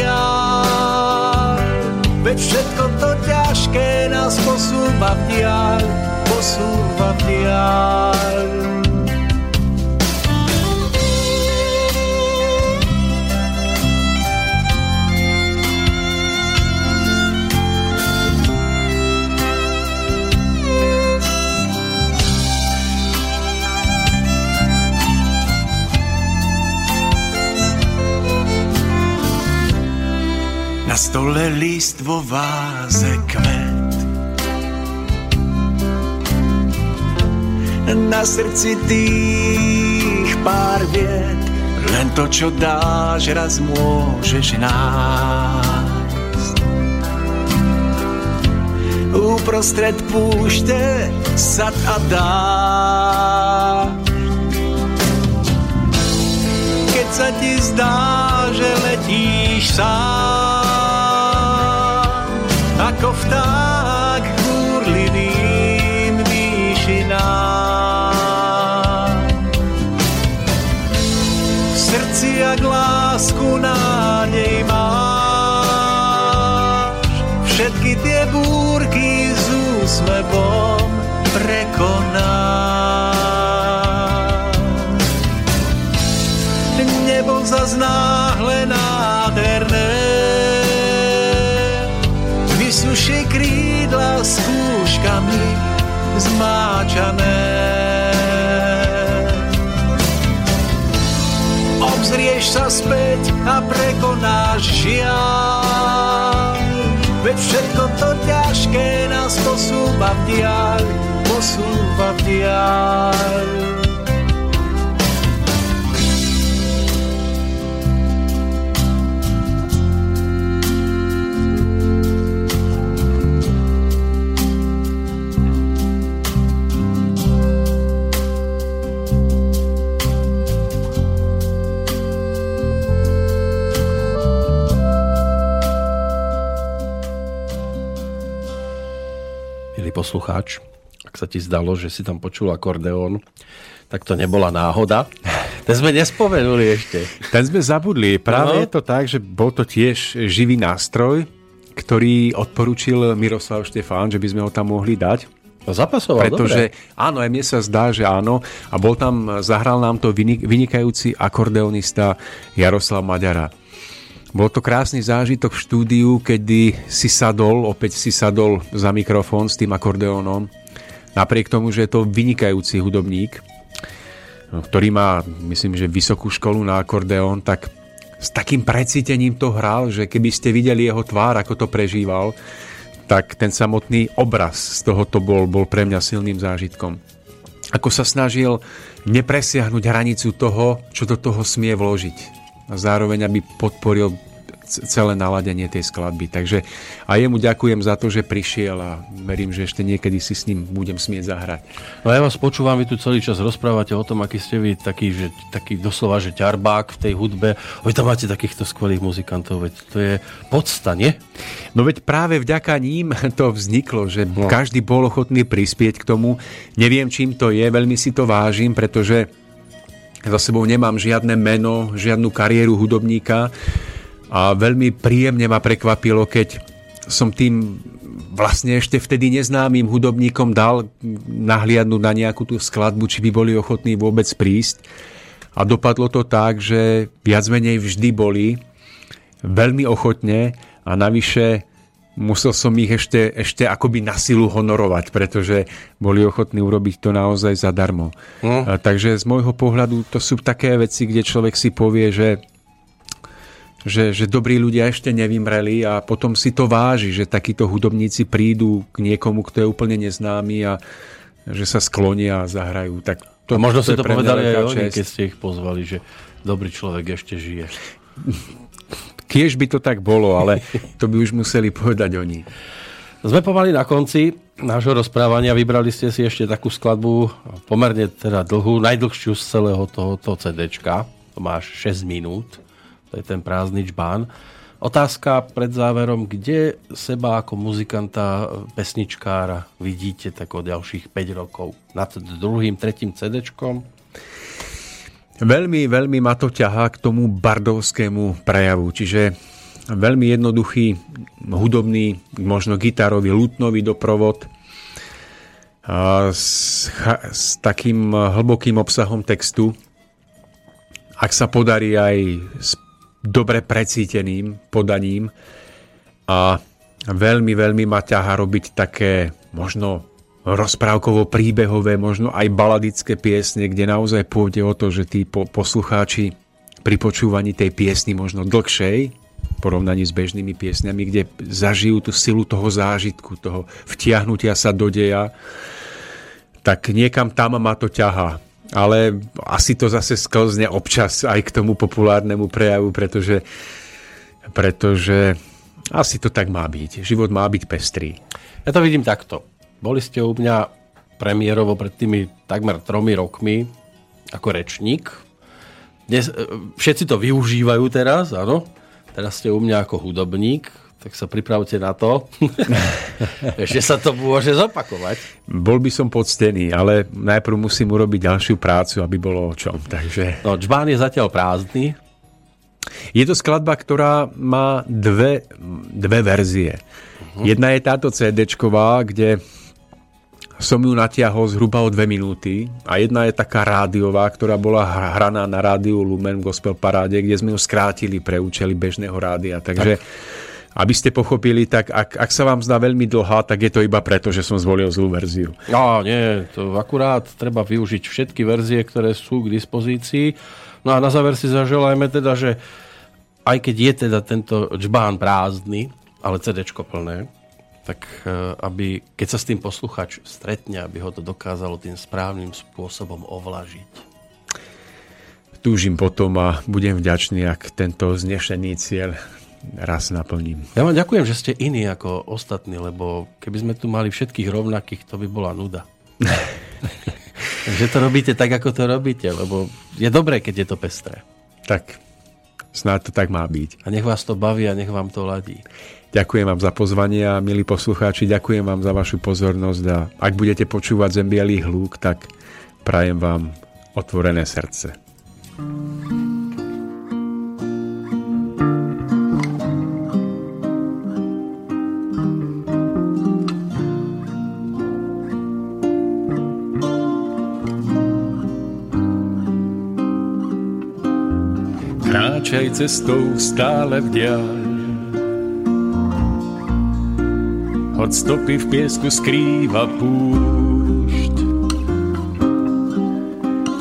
žiaľ, veď všetko to ťažké nás posúva v diaľ, posúva v diaľ. Stole list vo váze kvet. Na srdci tých pár viet, len to, čo dáš, raz môžeš nájsť. Uprostred púšte sad a dá. Keď sa ti zdá, že letíš sám, ako vták kúrlivým výšinám. V srdci ak lásku nádej máš, všetky tie búrky s úsmevom prekonáš. Zmáčané. Obzrieš sa späť a prekonáš žiaľ, veď všetko to ťažké nás posúva v diaľ, posúva v diaľ. Poslucháč, ak sa ti zdalo, že si tam počul akordeón, tak to nebola náhoda. Ten sme nespomenuli ešte. Ten sme zabudli. Práve no. je to tak, že bol to tiež živý nástroj, ktorý odporučil Miroslav Štefán, že by sme ho tam mohli dať. No zapasoval, Pretože dobre. áno, aj mne sa zdá, že áno. A bol tam, zahral nám to vynikajúci akordeonista Jaroslav Maďara. Bol to krásny zážitok v štúdiu, kedy si sadol, opäť si sadol za mikrofón s tým akordeónom. Napriek tomu, že je to vynikajúci hudobník, ktorý má, myslím, že vysokú školu na akordeón, tak s takým precítením to hral, že keby ste videli jeho tvár, ako to prežíval, tak ten samotný obraz z tohoto bol, bol pre mňa silným zážitkom. Ako sa snažil nepresiahnuť hranicu toho, čo do toho smie vložiť. A zároveň, aby podporil celé naladenie tej skladby. Takže a jemu ďakujem za to, že prišiel a verím, že ešte niekedy si s ním budem smieť zahrať. No ja vás počúvam, vy tu celý čas rozprávate o tom, aký ste vy taký, že, taký doslova, že ťarbák v tej hudbe. Vy tam máte takýchto skvelých muzikantov, veď to je podsta, nie? No veď práve vďaka ním to vzniklo, že no. každý bol ochotný prispieť k tomu. Neviem, čím to je, veľmi si to vážim, pretože za sebou nemám žiadne meno, žiadnu kariéru hudobníka a veľmi príjemne ma prekvapilo, keď som tým vlastne ešte vtedy neznámym hudobníkom dal nahliadnúť na nejakú tú skladbu, či by boli ochotní vôbec prísť. A dopadlo to tak, že viac menej vždy boli veľmi ochotne a navyše musel som ich ešte, ešte akoby na silu honorovať, pretože boli ochotní urobiť to naozaj zadarmo. Mm. A, takže z môjho pohľadu to sú také veci, kde človek si povie, že že, že dobrí ľudia ešte nevymreli a potom si to váži, že takíto hudobníci prídu k niekomu, kto je úplne neznámy a že sa sklonia a zahrajú. Tak to, a možno to si to povedali aj oni, keď ste ich pozvali, že dobrý človek ešte žije. Kiež by to tak bolo, ale to by už museli povedať oni. Sme pomaly na konci nášho rozprávania. Vybrali ste si ešte takú skladbu, pomerne teda dlhú, najdlhšiu z celého tohoto CDčka. To máš 6 minút to je ten prázdny čbán. Otázka pred záverom, kde seba ako muzikanta, pesničkára vidíte tak o ďalších 5 rokov? Nad druhým, tretím CDčkom? Veľmi, veľmi ma to ťahá k tomu bardovskému prejavu, čiže veľmi jednoduchý hudobný, možno gitarový, lutnový doprovod s, s takým hlbokým obsahom textu. Ak sa podarí aj dobre precíteným podaním a veľmi, veľmi ma ťaha robiť také možno rozprávkovo príbehové, možno aj baladické piesne, kde naozaj pôjde o to, že tí poslucháči pri počúvaní tej piesny možno dlhšej, porovnaní s bežnými piesňami, kde zažijú tú silu toho zážitku, toho vtiahnutia sa do deja, tak niekam tam ma to ťahá ale asi to zase sklzne občas aj k tomu populárnemu prejavu, pretože, pretože asi to tak má byť. Život má byť pestrý. Ja to vidím takto. Boli ste u mňa premiérovo pred tými takmer tromi rokmi ako rečník. Dnes, e, všetci to využívajú teraz, áno. Teraz ste u mňa ako hudobník tak sa pripravte na to, že sa to môže zopakovať. Bol by som poctený, ale najprv musím urobiť ďalšiu prácu, aby bolo o čom. Takže... No, Čbán je zatiaľ prázdny. Je to skladba, ktorá má dve, dve verzie. Uh-huh. Jedna je táto cd kde som ju natiahol zhruba o dve minúty a jedna je taká rádiová, ktorá bola hraná na rádiu Lumen v Gospel Paráde, kde sme ju skrátili pre účely bežného rádia. Takže tak aby ste pochopili, tak ak, ak sa vám zdá veľmi dlhá, tak je to iba preto, že som zvolil zlú verziu. No nie, to akurát treba využiť všetky verzie, ktoré sú k dispozícii. No a na záver si zaželajme teda, že aj keď je teda tento džbán prázdny, ale CD plné, tak e, aby, keď sa s tým posluchač stretne, aby ho to dokázalo tým správnym spôsobom ovlažiť. Túžim potom a budem vďačný, ak tento znešený cieľ raz naplním. Ja vám ďakujem, že ste iní ako ostatní, lebo keby sme tu mali všetkých rovnakých, to by bola nuda. že to robíte tak, ako to robíte, lebo je dobré, keď je to pestré. Tak, snáď to tak má byť. A nech vás to baví a nech vám to ladí. Ďakujem vám za pozvanie a milí poslucháči, ďakujem vám za vašu pozornosť a ak budete počúvať zembielý hlúk, tak prajem vám otvorené srdce. Kráčaj cestou stále v diaľ Hoď stopy v piesku skrýva púšť.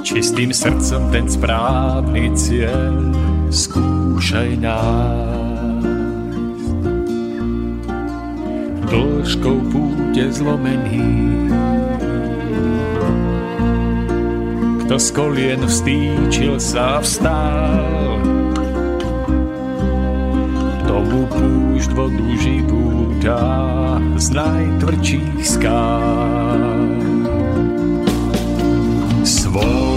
Čistým srdcom ten správny cieľ skúšaj nájsť. Dĺžkou púte zlomený Kto z kolien vstýčil sa vstál Tomu púšť vodu živú dá z najtvrdších skál. Svoj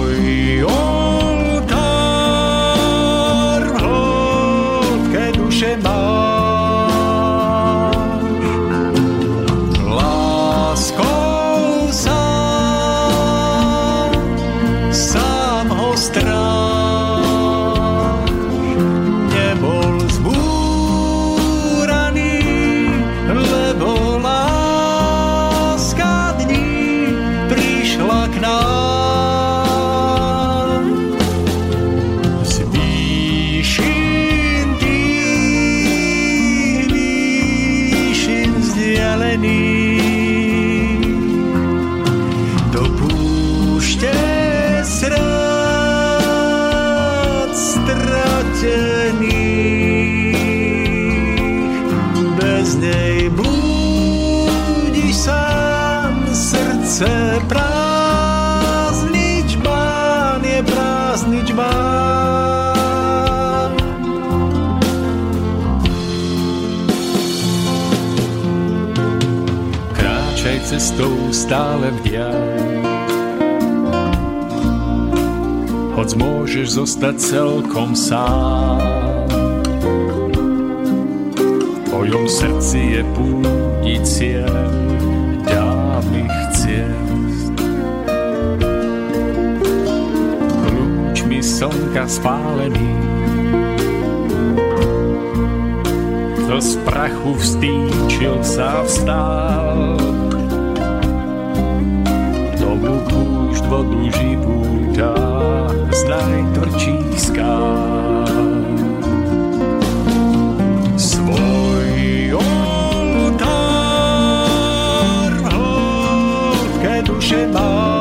cestou stále v diaľ. Hoď môžeš zostať celkom sám. V tvojom srdci je púti cieľ dávnych ciest. Lúčmi slnka spálený Kto z prachu vstýčil sa vstál vodu žibúta z najtvrdších skál. Svoj oltár v hĺbke duše má